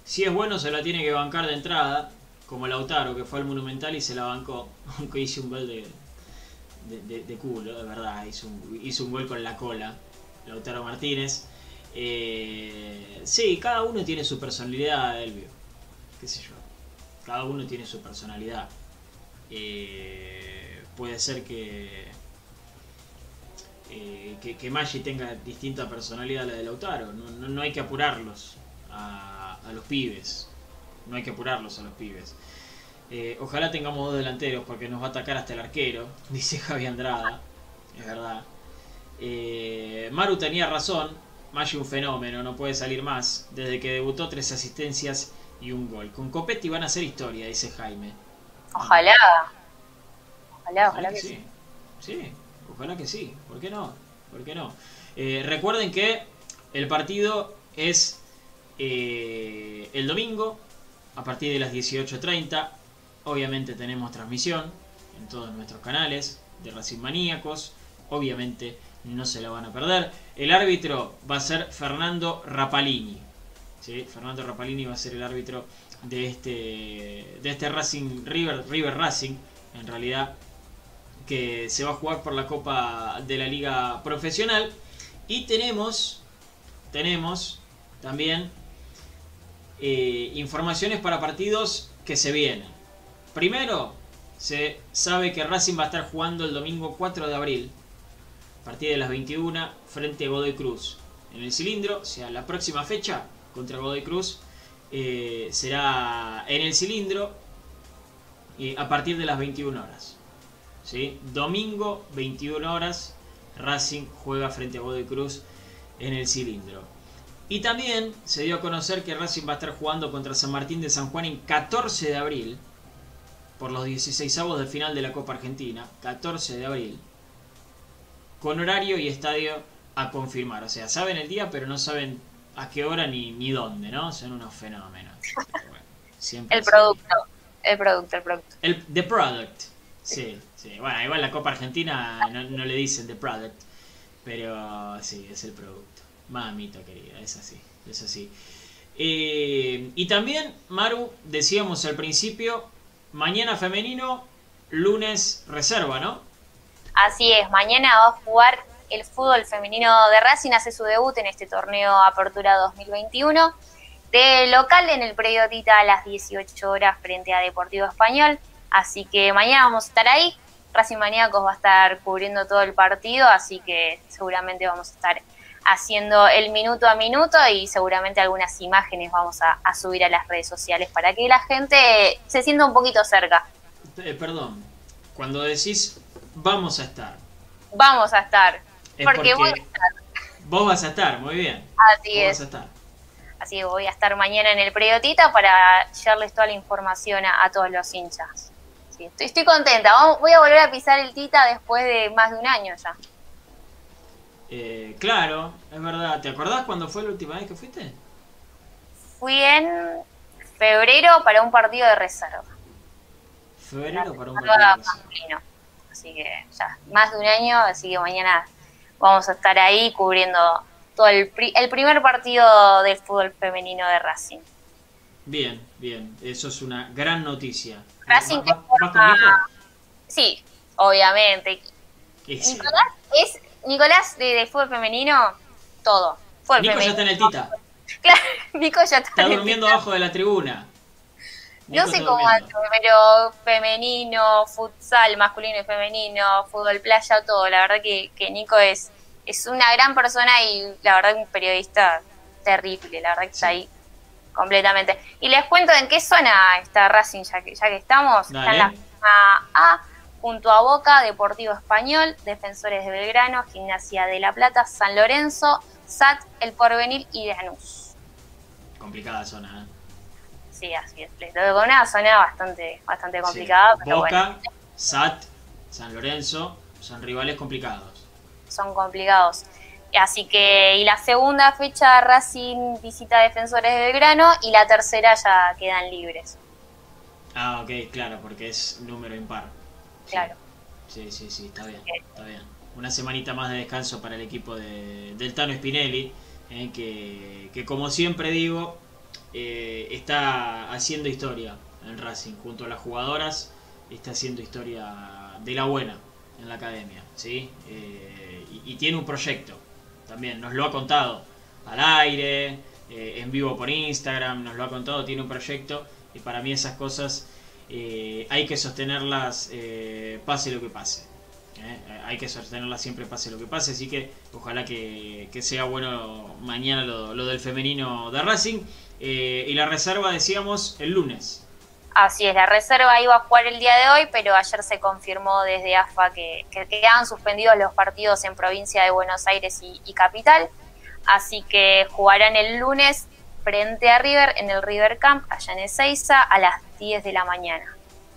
Si es bueno, se la tiene que bancar de entrada, como Lautaro, que fue al Monumental y se la bancó, aunque hizo un gol de, de, culo, de verdad, hizo un, hizo un gol con la cola, Lautaro Martínez. Eh, sí, cada uno tiene su personalidad, Elvio. Qué sé yo. Cada uno tiene su personalidad. Eh, puede ser que eh, que, que Maggi tenga distinta personalidad a la de Lautaro. No, hay que apurarlos a, los pibes. No hay que apurarlos a los pibes. Eh, ojalá tengamos dos delanteros porque nos va a atacar hasta el arquero, dice Javi Andrada. Es verdad. Eh, Maru tenía razón. Maggi un fenómeno, no puede salir más. Desde que debutó, tres asistencias y un gol. Con Copetti van a hacer historia, dice Jaime. Ojalá. Ojalá, ojalá, que, sí. Sí. Ojalá que sí. ¿Por qué no? ¿Por qué no? Eh, recuerden que el partido es el domingo a partir de las 18.30. Obviamente tenemos transmisión en todos nuestros canales de Racing Maníacos. Obviamente no se la van a perder. El árbitro va a ser Fernando Rapalini. Fernando Rapalini va a ser el árbitro de este, de este Racing River, River Racing. En realidad que se va a jugar por la Copa de la Liga Profesional. Y tenemos, tenemos también eh, informaciones para partidos que se vienen. Primero, se sabe que Racing va a estar jugando el domingo 4 de abril, a partir de las 21, frente a Godoy Cruz. En el cilindro, o sea, la próxima fecha contra Godoy Cruz, eh, será en el cilindro y a partir de las 21 horas. ¿sí? Domingo, 21 horas, Racing juega frente a Godoy Cruz en el cilindro. Y también se dio a conocer que Racing va a estar jugando contra San Martín de San Juan en 14 de abril, por los 16 avos de final de la Copa Argentina, 14 de abril, con horario y estadio a confirmar. O sea, saben el día, pero no saben a qué hora ni, ni dónde, ¿no? Son unos fenómenos. el producto, el producto, el producto. El, the product. Sí, sí. Bueno, igual la Copa Argentina no, no le dicen the product, pero sí, es el producto. Mamita querida, es así, es así. Eh, y también, Maru, decíamos al principio, mañana femenino, lunes reserva, ¿no? Así es, mañana va a jugar el fútbol femenino de Racing, hace su debut en este torneo Apertura 2021. De local en el predio Tita a las 18 horas frente a Deportivo Español. Así que mañana vamos a estar ahí. Racing Maníacos va a estar cubriendo todo el partido, así que seguramente vamos a estar haciendo el minuto a minuto y seguramente algunas imágenes vamos a, subir a las redes sociales para que la gente se sienta un poquito cerca. Eh, perdón, cuando decís vamos a estar. Vamos a estar. porque, voy a estar. Vos vas a estar, muy bien. Así es. Así que voy a estar mañana en el periodita para llevarles toda la información a, todos los hinchas. estoy, estoy contenta. voy a volver a pisar el Tita después de más de un año ya. Eh, claro, es verdad. ¿Te acordás cuándo fue la última vez que fuiste? Fui en febrero para un partido de reserva. Febrero para un partido de reserva. Así que ya, más de un año, así que mañana vamos a estar ahí cubriendo todo el, el primer partido del fútbol femenino de Racing. Bien, bien, eso es una gran noticia. Racing que Sí, obviamente. Nicolás es Nicolás de, fútbol femenino, todo. Nico ya está en el Tita. Claro, Nico ya está, está durmiendo abajo de la tribuna. no sé cómo ando, pero femenino, futsal, masculino y femenino, fútbol playa, todo. La verdad que, que Nico es, es una gran persona y la verdad un periodista terrible, la verdad que está ahí completamente. Y les cuento en qué zona está Racing, ya que, ya que estamos. Está en la A junto a Boca, Deportivo Español, Defensores de Belgrano, Gimnasia de La Plata, San Lorenzo, SAT, El Porvenir y Lanús. Complicada zona, ¿eh? Sí, así es. Les doy una zona bastante, bastante complicada. Boca, SAT, San Lorenzo, son rivales complicados. Son complicados. Así que, y la segunda fecha Racing visita Defensores de Belgrano y la tercera ya quedan libres. Ah, ok, claro, porque es número impar. Claro. Sí, sí, sí, está bien, está bien. Una semanita más de descanso para el equipo de, del Tano Spinelli, eh, que, como siempre digo, eh, está haciendo historia en Racing, junto a las jugadoras, está haciendo historia de la buena en la academia, ¿sí? Eh, y, tiene un proyecto, también nos lo ha contado al aire, en vivo por Instagram, nos lo ha contado, tiene un proyecto, y para mí esas cosas eh, hay que sostenerlas eh, pase lo que pase. ¿eh? Hay que sostenerlas siempre pase lo que pase, así que ojalá que, sea bueno mañana lo, del femenino de Racing. y la reserva decíamos el lunes. Así es, la reserva iba a jugar el día de hoy, pero ayer se confirmó desde AFA que, que quedaban suspendidos los partidos en provincia de Buenos Aires y, y Capital. Así que jugarán el lunes frente a River en el River Camp, allá en Ezeiza, a las 10 de la mañana.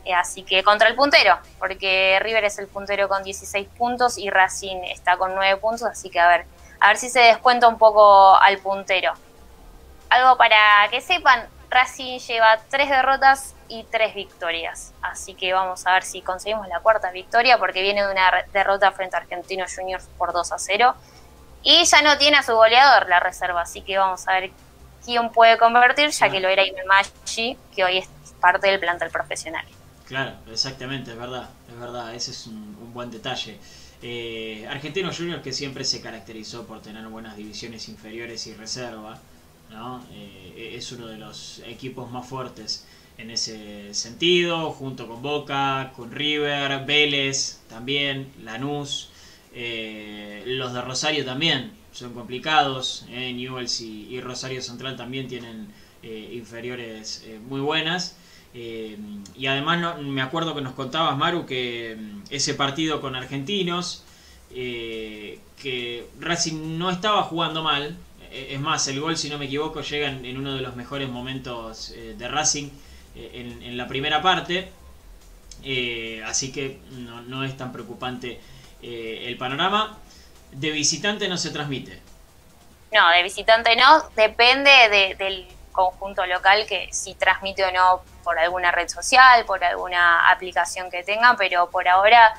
Eh, así que contra el puntero, porque River es el puntero con 16 puntos y Racing está con 9 puntos, así que a ver, a ver si se descuenta un poco al puntero. Algo para que sepan, Racing lleva 3 derrotas y 3 victorias, así que vamos a ver si conseguimos la cuarta victoria, porque viene de una derrota frente a Argentinos Juniors por 2 a 0. Y ya no tiene a su goleador la reserva, así que vamos a ver quién puede convertir, ya que lo era Maggi, que hoy es parte del plantel profesional. Claro, exactamente, es verdad, es verdad, ese es un, buen detalle. Eh, Argentino Junior que siempre se caracterizó por tener buenas divisiones inferiores y reserva, ¿no? Eh, es uno de los equipos más fuertes en ese sentido, junto con Boca, con River, Vélez también, Lanús, eh, los de Rosario también, son complicados. Eh, Newells y, Rosario Central también tienen inferiores muy buenas. Y además no, me acuerdo que nos contabas, Maru, que mm, ese partido con argentinos, que Racing no estaba jugando mal, es más, el gol, si no me equivoco, llega en, uno de los mejores momentos de Racing en, la primera parte. así que no, es tan preocupante el panorama. De visitante no se transmite. No, de visitante no. Depende del conjunto local que si transmite o no por alguna red social, por alguna aplicación que tenga, pero por ahora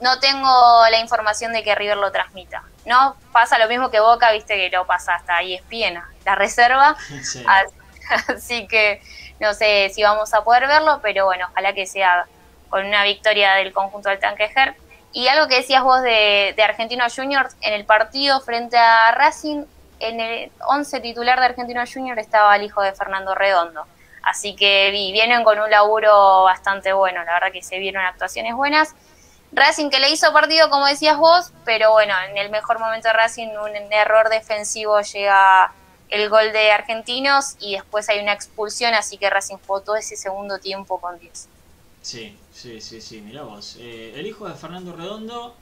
no tengo la información de que River lo transmita. No pasa lo mismo que Boca, viste que lo pasa hasta ahí espiena, la reserva. Así, que no sé si vamos a poder verlo, pero bueno, ojalá que sea con una victoria del conjunto del Tanquejer y algo que decías vos de, de Argentino Juniors, en el partido frente a Racing, en el 11 titular de Argentino Juniors estaba el hijo de Fernando Redondo. Así que vienen con un laburo bastante bueno, la verdad que se vieron actuaciones buenas. Racing que le hizo partido, como decías vos, pero bueno, en el mejor momento de Racing, un error defensivo llega el gol de Argentinos y después hay una expulsión, así que Racing jugó todo ese segundo tiempo con 10. Sí, sí, sí, sí, mirá vos. Eh, el hijo de Fernando Redondo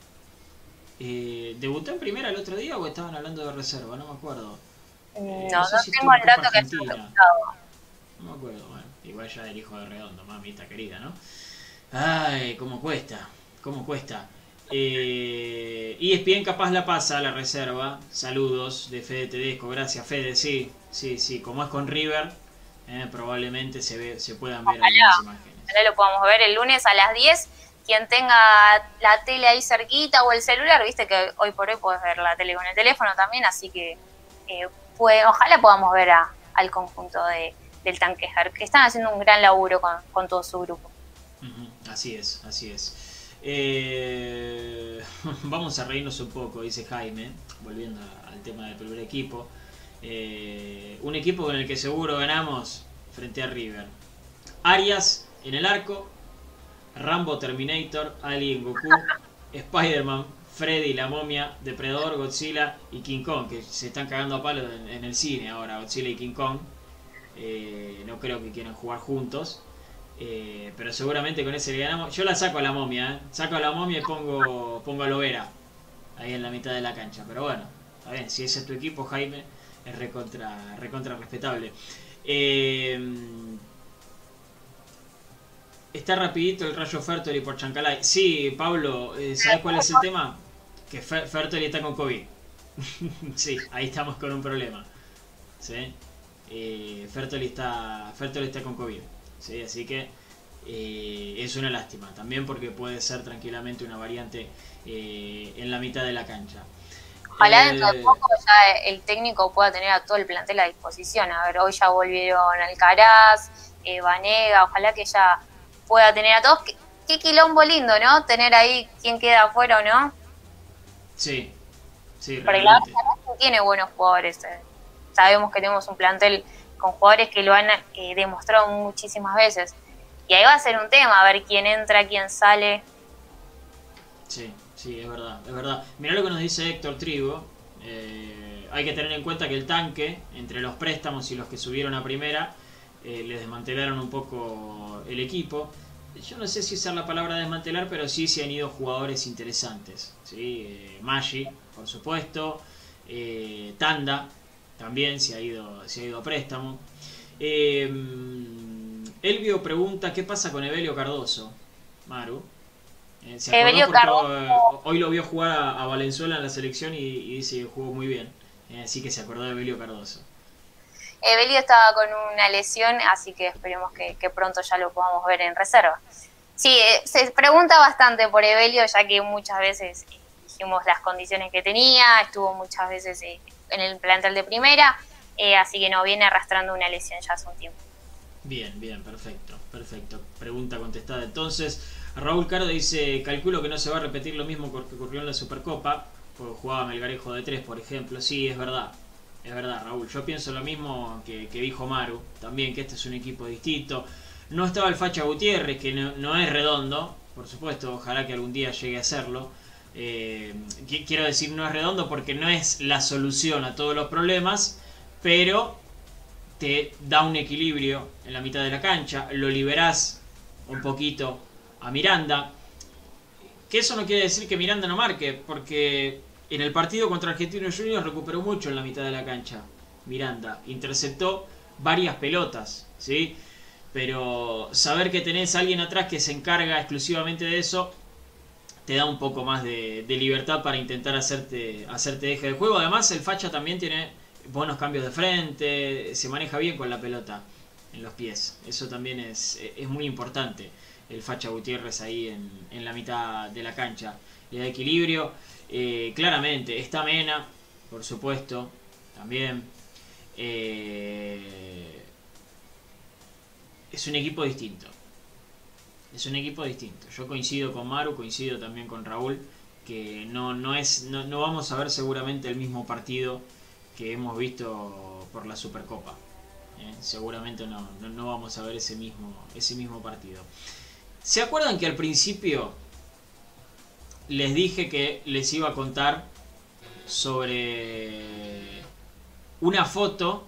eh, ¿debutó en primera el otro día o estaban hablando de reserva? No me acuerdo. Eh, no, no, tengo el dato que No me acuerdo, bueno, igual ya el hijo de Redondo, mamita querida, ¿no? Ay, cómo cuesta, cómo cuesta. Eh, y es bien capaz la pasa a la reserva. Saludos de Fede Tedesco, gracias Fede, sí, sí, sí, como es con River, eh, probablemente se, ve, se puedan ver algunas imágenes lo podemos ver el lunes a las 10. Quien tenga la tele ahí cerquita o el celular, viste que hoy por hoy puedes ver la tele con el teléfono también, así que eh, ojalá podamos ver al conjunto de, del Tanquejar, que están haciendo un gran laburo con, todo su grupo. Así es, así es. Eh, vamos a reírnos un poco, dice Jaime, volviendo al tema del primer equipo. Eh, un equipo con el que seguro ganamos frente a River. Arias en el arco, Rambo Terminator, Alien Goku, Spider-Man, Freddy, la momia, Depredador, Godzilla y King Kong, que se están cagando a palo en, el cine ahora, Godzilla y King Kong. Eh, no creo que quieran jugar juntos. Eh, pero seguramente con ese le ganamos. Yo la saco a la momia, ¿eh? saco a la momia y pongo, pongo a Lovera ahí en la mitad de la cancha. Pero bueno, está bien, si ese es tu equipo, Jaime, es recontra, recontra respetable. Eh, Está rapidito el rayo Fertoli por Chancalay. Sí, Pablo, eh, ¿sabes cuál es el tema? Que Fertoli está con COVID. sí, ahí estamos con un problema. ¿Sí? Eh, Fertoli, está, Fertoli está con COVID. ¿sí? Así que eh, es una lástima. También porque puede ser tranquilamente una variante eh, en la mitad de la cancha. Ojalá dentro de poco ya el técnico pueda tener a todo el plantel a disposición. A ver, hoy ya volvieron Alcaraz, Vanega, ojalá que ya pueda tener a todos. Qué, quilombo lindo, ¿no? Tener ahí quién queda afuera o no. Sí, sí, Porque la tiene buenos jugadores. Eh. Sabemos que tenemos un plantel con jugadores que lo han eh, demostrado muchísimas veces. Y ahí va a ser un tema, a ver quién entra, quién sale. Sí, sí, es verdad, es verdad. Mirá lo que nos dice Héctor Trigo. Eh, hay que tener en cuenta que el tanque, entre los préstamos y los que subieron a primera, eh, les desmantelaron un poco el equipo. Yo no sé si usar la palabra desmantelar, pero sí se han ido jugadores interesantes. ¿sí? Eh, Maggi, por supuesto. Eh, Tanda, también se ha ido, se ha ido a préstamo. Elvio pregunta, ¿qué pasa con Evelio Cardoso? Maru. Evelio Cardoso. Hoy lo vio jugar a, Valenzuela en la selección y, y dice que jugó muy bien. así que se acordó de Evelio Cardoso. Evelio estaba con una lesión, así que esperemos que, pronto ya lo podamos ver en reserva. Sí, eh, se pregunta bastante por Evelio, ya que muchas veces eh, dijimos las condiciones que tenía, estuvo muchas veces eh, en el plantel de primera, así que no viene arrastrando una lesión ya hace un tiempo. Bien, bien, perfecto, perfecto. Pregunta contestada entonces. Raúl Cardo dice, calculo que no se va a repetir lo mismo que ocurrió en la Supercopa, porque jugaba Melgarejo de 3, por ejemplo. Sí, es verdad, es verdad, Raúl. Yo pienso lo mismo que, dijo Maru, también que este es un equipo distinto. No estaba el Facha Gutiérrez, que no, es redondo, por supuesto, ojalá que algún día llegue a serlo. Eh, quiero decir, no es redondo porque no es la solución a todos los problemas, pero te da un equilibrio en la mitad de la cancha, lo liberás un poquito a Miranda. Que eso no quiere decir que Miranda no marque, porque en el partido contra Argentinos Juniors recuperó mucho en la mitad de la cancha. Miranda interceptó varias pelotas, ¿sí? Pero saber que tenés a alguien atrás que se encarga exclusivamente de eso te da un poco más de, libertad para intentar hacerte, hacerte de juego. Además, el Facha también tiene buenos cambios de frente, se maneja bien con la pelota en los pies. Eso también es, es muy importante. El Facha Gutiérrez ahí en, en la mitad de la cancha. Le da equilibrio. Eh, claramente, está Mena, por supuesto, también. Eh, es un equipo distinto. Es un equipo distinto. Yo coincido con Maru, coincido también con Raúl, que no, no, es, no, vamos a ver seguramente el mismo partido que hemos visto por la Supercopa. ¿eh? seguramente no, no, vamos a ver ese mismo, ese mismo partido. ¿Se acuerdan que al principio les dije que les iba a contar sobre una foto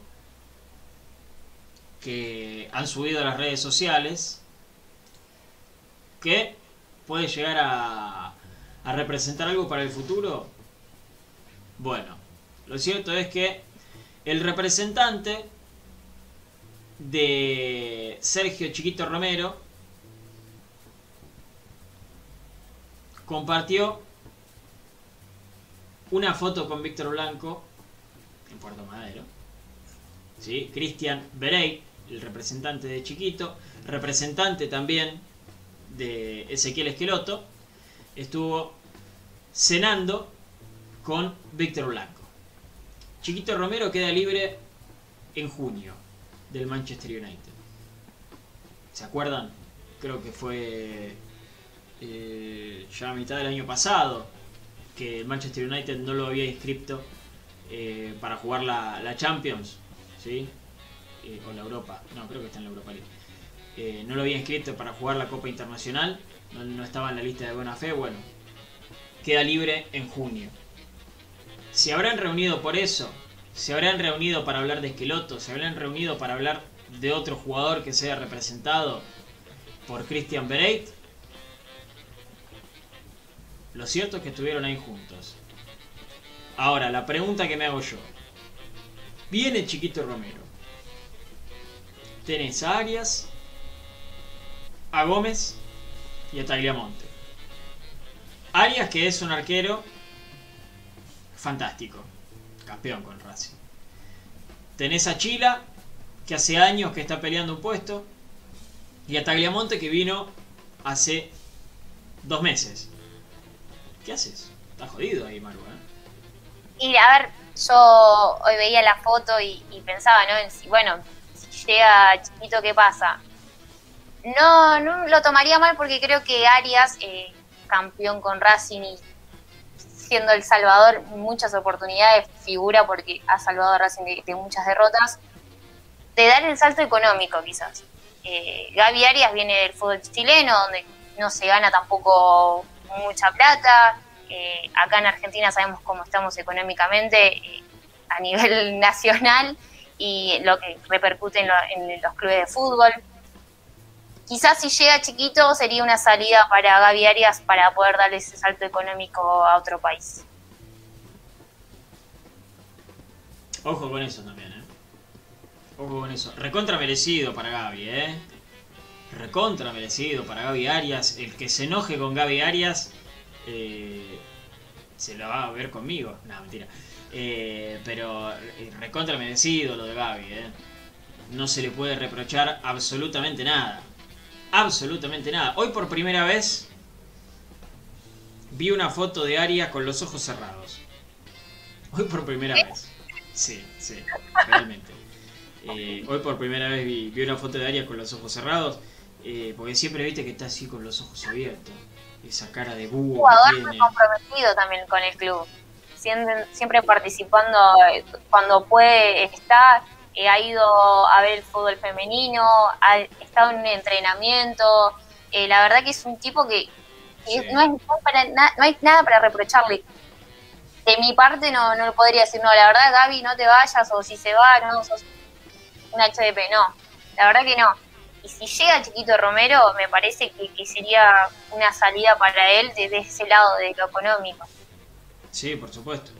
que han subido a las redes sociales que puede llegar a, a representar algo para el futuro. Bueno, lo cierto es que el representante de Sergio Chiquito Romero compartió una foto con Víctor Blanco en Puerto Madero. ¿Sí? Cristian Berey, el representante de Chiquito, representante también de Ezequiel Esqueloto, estuvo cenando con Víctor Blanco. Chiquito Romero queda libre en junio del Manchester United. ¿Se acuerdan? Creo que fue eh, ya a mitad del año pasado que el Manchester United no lo había inscrito eh, para jugar la, Champions. Eh, o la Europa, no, creo que está en la Europa League. no lo había inscrito para jugar la Copa Internacional, no, no estaba en la lista de buena fe, bueno, queda libre en junio. Se habrán reunido por eso, se habrán reunido para hablar de Esqueloto, se habrán reunido para hablar de otro jugador que sea representado por Christian Bereit. Lo cierto es que estuvieron ahí juntos. Ahora, la pregunta que me hago yo. Viene Chiquito Romero. Tenés a Arias, a Gómez y a Tagliamonte. Arias que es un arquero fantástico. Campeón con Racing. Tenés a Chila, que hace años que está peleando un puesto. Y a Tagliamonte que vino hace dos meses. ¿Qué haces? Está jodido ahí, Maru, ¿eh? Y a ver, yo hoy veía la foto y, pensaba, ¿no? En si, bueno, si llega chiquito, ¿qué pasa? No, no lo tomaría mal porque creo que Arias, eh, campeón con Racing y siendo El Salvador muchas oportunidades, figura porque ha salvado a Racing de, muchas derrotas, de dar el salto económico quizás. Eh, Gaby Arias viene del fútbol chileno, donde no se gana tampoco mucha plata. Eh, acá en Argentina sabemos cómo estamos económicamente eh, a nivel nacional y lo que repercute en, los clubes de fútbol. Quizás si llega chiquito sería una salida para Gaby Arias para poder darle ese salto económico a otro país. Ojo con eso también, ¿eh? Ojo con eso. Recontra merecido para Gaby, ¿eh? Recontra merecido para Gaby Arias. El que se enoje con Gaby Arias eh, se lo va a ver conmigo. No, mentira. Eh, pero eh, recontra merecido lo de Gaby. No se le puede reprochar absolutamente nada. Absolutamente nada. Hoy por primera vez vi una foto de Arias con los ojos cerrados. Hoy por primera vez. Sí, sí, realmente. hoy por primera vez vi, vi, una foto de Arias con los ojos cerrados. Eh, porque siempre viste que está así con los ojos abiertos. Esa cara de búho. Jugador muy comprometido también con el club. Siempre, siempre participando eh, cuando puede estar. Eh, ha ido a ver el fútbol femenino, ha estado en un entrenamiento. la verdad que es un tipo que, no, hay, no hay nada para reprocharle. De mi parte no, no lo podría decir, no, la verdad Gaby no te vayas o si se va, no, sos una HDP, no, la verdad que no. Y si llega Chiquito Romero, me parece que, sería una salida para él desde ese lado de lo económico. Sí, por supuesto,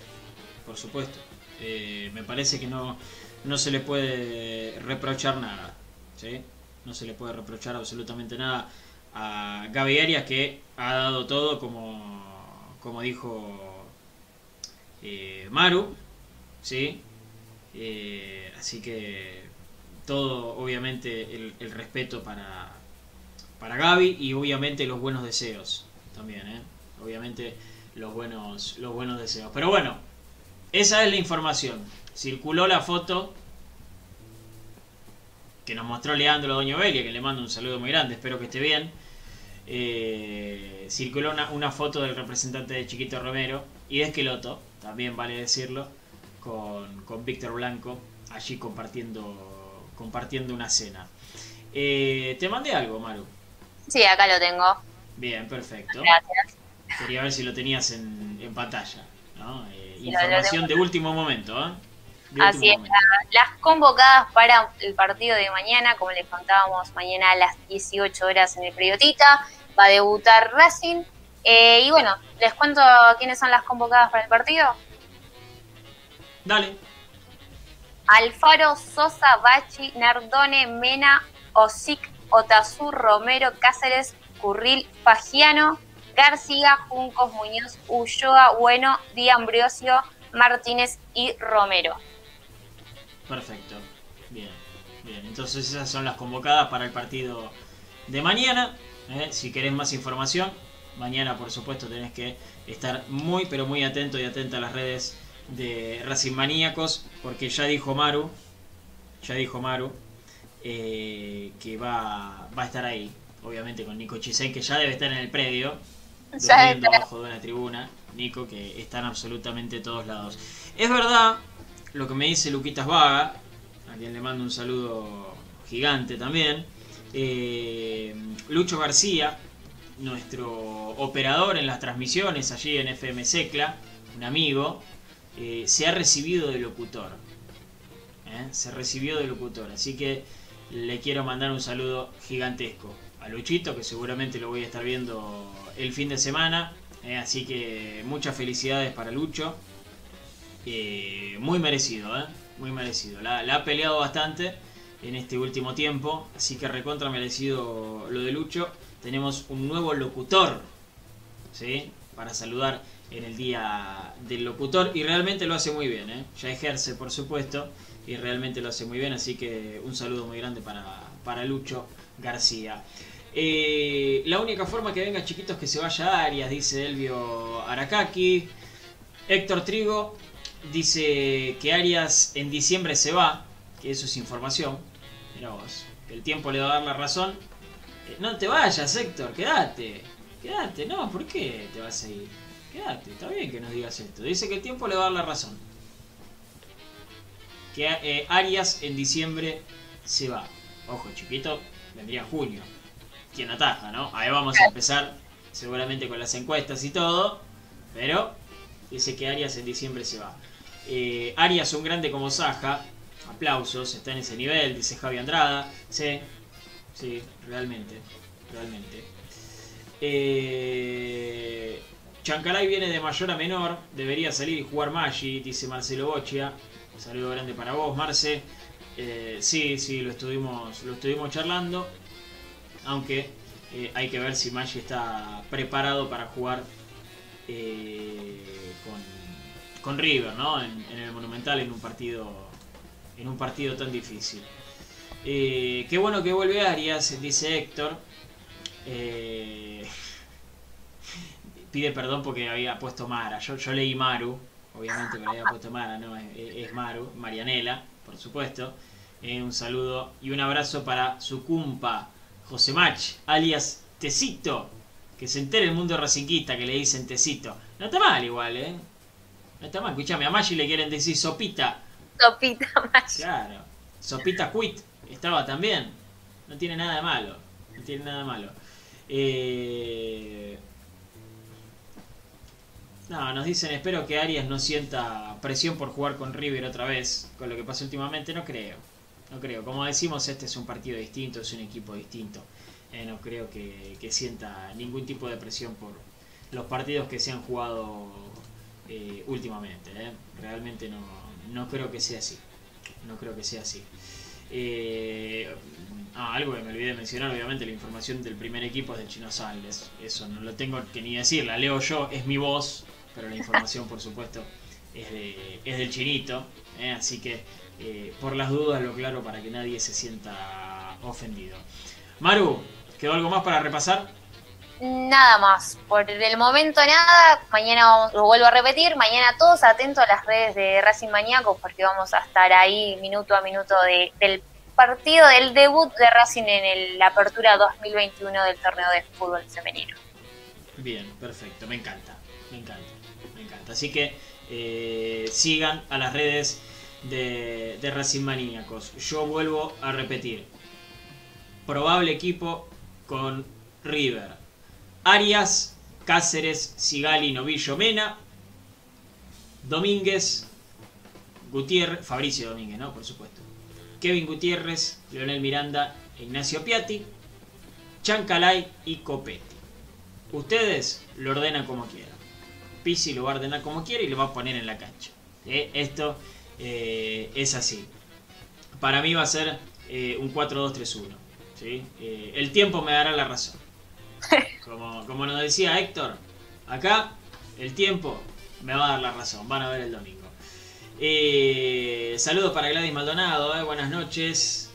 por supuesto. Eh, me parece que no, no se le puede reprochar nada, ¿sí? No se le puede reprochar absolutamente nada a Gaby Arias que ha dado todo como, como dijo eh, Maru, ¿sí? Eh, así que todo, obviamente, el, respeto para, para Gaby y obviamente los buenos deseos también, ¿eh? Obviamente los buenos, los buenos deseos. Pero bueno, esa es la información. Circuló la foto que nos mostró Leandro Doño Belia, que le mando un saludo muy grande, espero que esté bien. Eh, circuló una, una, foto del representante de Chiquito Romero y de Esqueloto, también vale decirlo, con, Víctor Blanco, allí compartiendo, compartiendo una cena. Eh, te mandé algo, Maru. Sí, acá lo tengo. Bien, perfecto. Gracias. Quería ver si lo tenías en, en pantalla. Eh, información de último momento. ¿eh? Así es, las convocadas para el partido de mañana, como les contábamos, mañana a las 18 horas en el Priotita, va a debutar Racing. y bueno, les cuento quiénes son las convocadas para el partido. Dale. Alfaro, Sosa, Bachi, Nardone, Mena, Osic, Otazú, Romero, Cáceres, Curril, Fagiano, García, Juncos, Muñoz, Ulloa, Bueno, Di Ambrosio, Martínez y Romero. Perfecto. Bien, bien. Entonces esas son las convocadas para el partido de mañana. ¿eh? Si querés más información, mañana por supuesto tenés que estar muy pero muy atento y atenta a las redes de Racing Maníacos, porque ya dijo Maru, ya dijo Maru, eh, que va, va a estar ahí, obviamente con Nico Chisen, que ya debe estar en el predio, durmiendo abajo de una tribuna. Nico, que están absolutamente todos lados. Es verdad lo que me dice Luquitas Vaga, a quien le mando un saludo gigante también. Eh, Lucho García, nuestro operador en las transmisiones allí en FM Secla, un amigo, eh, se ha recibido de locutor. ¿eh? Se recibió de locutor. Así que le quiero mandar un saludo gigantesco a Luchito, que seguramente lo voy a estar viendo el fin de semana. ¿eh? así que muchas felicidades para Lucho. muy merecido, muy merecido. La, ha peleado bastante en este último tiempo. Así que recontra merecido lo de Lucho. Tenemos un nuevo locutor. ¿sí? Para saludar en el día del locutor y realmente lo hace muy bien, ¿eh? ya ejerce por supuesto y realmente lo hace muy bien, así que un saludo muy grande para, para Lucho García. Eh, la única forma que venga chiquitos que se vaya a Arias, dice Elvio Arakaki. Héctor Trigo dice que Arias en diciembre se va, que eso es información. Mira vos, el tiempo le va a dar la razón. Eh, no te vayas, Héctor, quédate. Quédate, no, ¿por qué te vas a ir? Está bien que nos digas esto. Dice que el tiempo le va a dar la razón. Que eh, Arias en diciembre se va. Ojo, chiquito, vendría junio. Quien ataja, ¿no? Ahí vamos a empezar seguramente con las encuestas y todo. Pero dice que Arias en diciembre se va. Eh, Arias un grande como Saja. Aplausos, está en ese nivel, dice Javi Andrada. Sí, sí, realmente. Realmente. Eh, Chancalay viene de mayor a menor, debería salir y jugar Maggi, dice Marcelo Bochia. Saludo grande para vos, Marce. Eh, sí, sí, lo estuvimos, lo estuvimos charlando. Aunque eh, hay que ver si Maggi está preparado para jugar eh, con, River, ¿no? En, el Monumental en un partido. En un partido tan difícil. qué bueno que vuelve Arias, dice Héctor pide perdón porque había puesto Mara. Yo, yo leí Maru, obviamente, pero había puesto Mara, no, es, Maru, Marianela, por supuesto. Eh, un saludo y un abrazo para su cumpa, José Mach, alias Tecito. Que se entere el mundo racinguista que le dicen Tecito. No está mal igual, ¿eh? No está mal. Escuchame, a Maggi le quieren decir sopita. Sopita, Maggi. Claro. Sopita quit. Estaba también. No tiene nada de malo. No tiene nada de malo. Eh, no, nos dicen, espero que Arias no sienta presión por jugar con River otra vez, con lo que pasó últimamente, no creo. no creo. Como decimos, este es un partido distinto, es un equipo distinto. Eh, no creo que, sienta ningún tipo de presión por los partidos que se han jugado eh, últimamente. Eh. Realmente no, no creo que sea así. No creo que sea así. Ah, algo que me olvidé de mencionar, obviamente la información del primer equipo es de Chino Salles. Eso no lo tengo que ni decir, la leo yo, es mi voz, pero la información por supuesto es, de, es del chinito. Así que por las dudas lo claro para que nadie se sienta ofendido. Maru, ¿quedó algo más para repasar? Nada más, por el momento nada, mañana lo vuelvo a repetir, mañana todos atentos a las redes de Racing Maníacos porque vamos a estar ahí minuto a minuto del partido del debut de Racing en la apertura 2021 del torneo de fútbol femenino. Bien, perfecto, me encanta, me encanta. Así que eh, sigan a las redes de, de Racing Maníacos. Yo vuelvo a repetir, probable equipo con River. Arias, Cáceres, Sigali, Novillo, Mena. Domínguez, Gutiérrez, Fabricio Domínguez, ¿no? Por supuesto. Kevin Gutiérrez, Leonel Miranda, Ignacio Piatti, Chancalay y Copetti. Ustedes lo ordenan como quieran. Pisi lo va a ordenar como quiera y lo va a poner en la cancha. ¿Eh? Esto eh, es así. Para mí va a ser eh, un 4-2-3-1. Eh, el tiempo me dará la razón. Como, como nos decía Héctor, acá el tiempo me va a dar la razón. Van a ver el domingo. Saludos para Gladys Maldonado, buenas noches.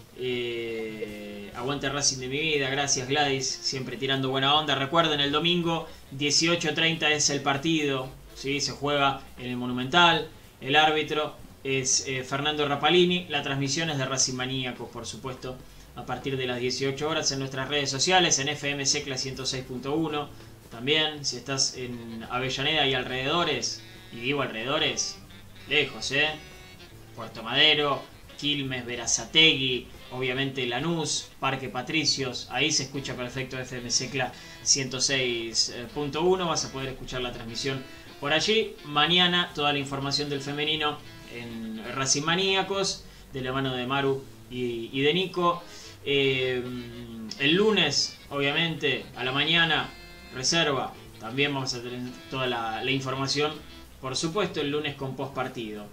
aguante Racing de mi vida, gracias Gladys, siempre tirando buena onda. Recuerden, el domingo 18.30 es el partido, ¿sí? se juega en el Monumental. El árbitro es Fernando Rapalini, la transmisión es de Racing Maníacos, por supuesto a partir de las 18 horas en nuestras redes sociales, en FM Secla 106.1. También, si estás en Avellaneda y alrededores, y digo alrededores, lejos, ¿eh? Puerto Madero, Quilmes, Verazategui, obviamente Lanús, Parque Patricios, ahí se escucha perfecto FM Secla 106.1, vas a poder escuchar la transmisión por allí. Mañana toda la información del femenino en Racing Maníacos, de la mano de Maru y, de Nico. Eh, el lunes, obviamente, a la mañana, reserva. También vamos a tener toda la, información. Por supuesto, el lunes con post partido.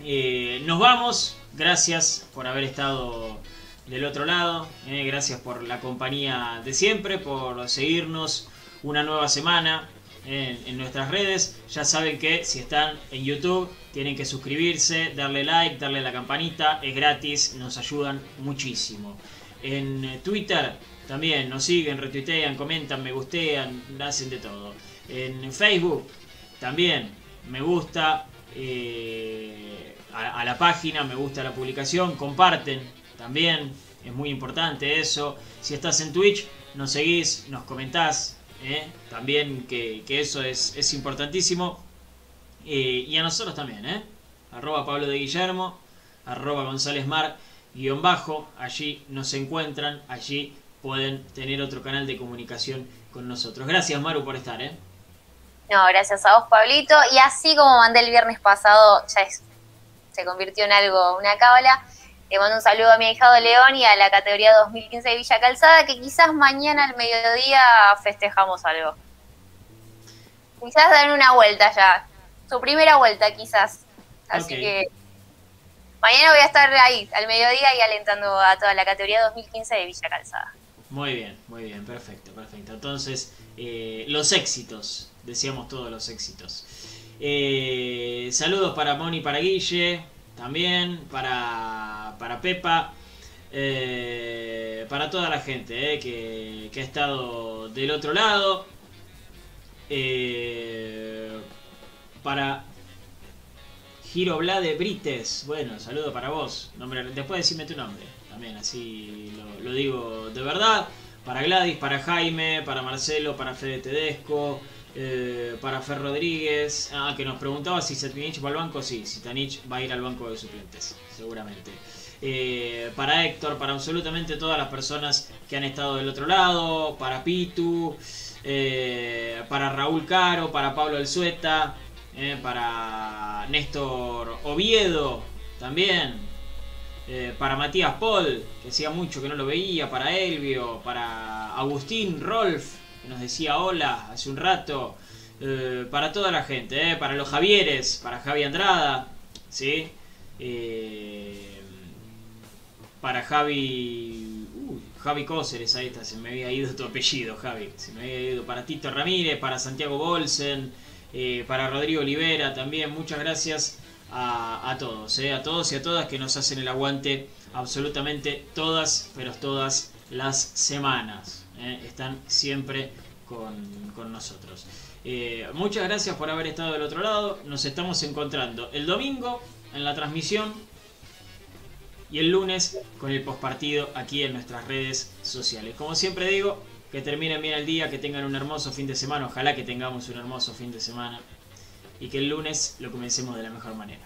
Eh, nos vamos. Gracias por haber estado del otro lado. Eh, gracias por la compañía de siempre, por seguirnos una nueva semana en, nuestras redes. Ya saben que si están en YouTube tienen que suscribirse, darle like, darle la campanita, es gratis, nos ayudan muchísimo. En Twitter también nos siguen, retuitean, comentan, me gustean, hacen de todo. En Facebook también me gusta eh, a, la página, me gusta la publicación, comparten también, es muy importante eso. Si estás en Twitch, nos seguís, nos comentás, ¿eh? también que, eso es, importantísimo. Eh, y a nosotros también, ¿eh? Arroba Pablo de Guillermo, arroba González Mar, guion bajo, allí nos encuentran, allí pueden tener otro canal de comunicación con nosotros. Gracias Maru por estar. No, gracias a vos, Pablito. Y así como mandé el viernes pasado, ya se convirtió en algo, una cábala. Le mando un saludo a mi hijado León y a la categoría 2015 de Villa Calzada, que quizás mañana al mediodía festejamos algo. Quizás dan una vuelta ya. Su primera vuelta, quizás. Así que mañana voy a estar ahí, al mediodía, y alentando a toda la categoría 2015 de Villa Calzada. Muy bien, muy bien, perfecto, perfecto. Entonces, eh, los éxitos, decíamos todos los éxitos. Eh, saludos para Moni, para Guille, también, para, para Pepa, eh, para toda la gente eh, que, ha estado del otro lado, para Giro Brites, bueno, saludo para vos, nombre, después decime tu nombre, también así lo, lo digo de verdad, para Gladys, para Jaime, para Marcelo, para Fede Tedesco, eh, para Fer Rodríguez, ah, que nos preguntaba si Satinich va al banco. Sí, Satinich va a ir al banco de suplentes, seguramente. Eh, para Héctor, para absolutamente todas las personas que han estado del otro lado, para Pitu, eh, para Raúl Caro, para Pablo El Sueta, para Néstor Oviedo también, para Matías Paul, que hacía mucho que no lo veía, para Elvio, para Agustín Rolf, nos decía hola hace un rato, eh, para toda la gente, eh, para los Javieres, para Javi Andrada, ¿sí? para Javi. Uy, Javi Cóceres, ahí está, se me había ido tu apellido, Javi. Se me había ido para Tito Ramírez, para Santiago Bolsen, para Rodrigo Olivera también. Muchas gracias a, todos, eh, a todos y a todas que nos hacen el aguante absolutamente todas, pero todas las semanas. Eh, están siempre con, nosotros. Eh, muchas gracias por haber estado del otro lado. Nos estamos encontrando el domingo en la transmisión y el lunes con el postpartido aquí en nuestras redes sociales. Como siempre digo, que terminen bien el día, que tengan un hermoso fin de semana. Ojalá que tengamos un hermoso fin de semana y que el lunes lo comencemos de la mejor manera.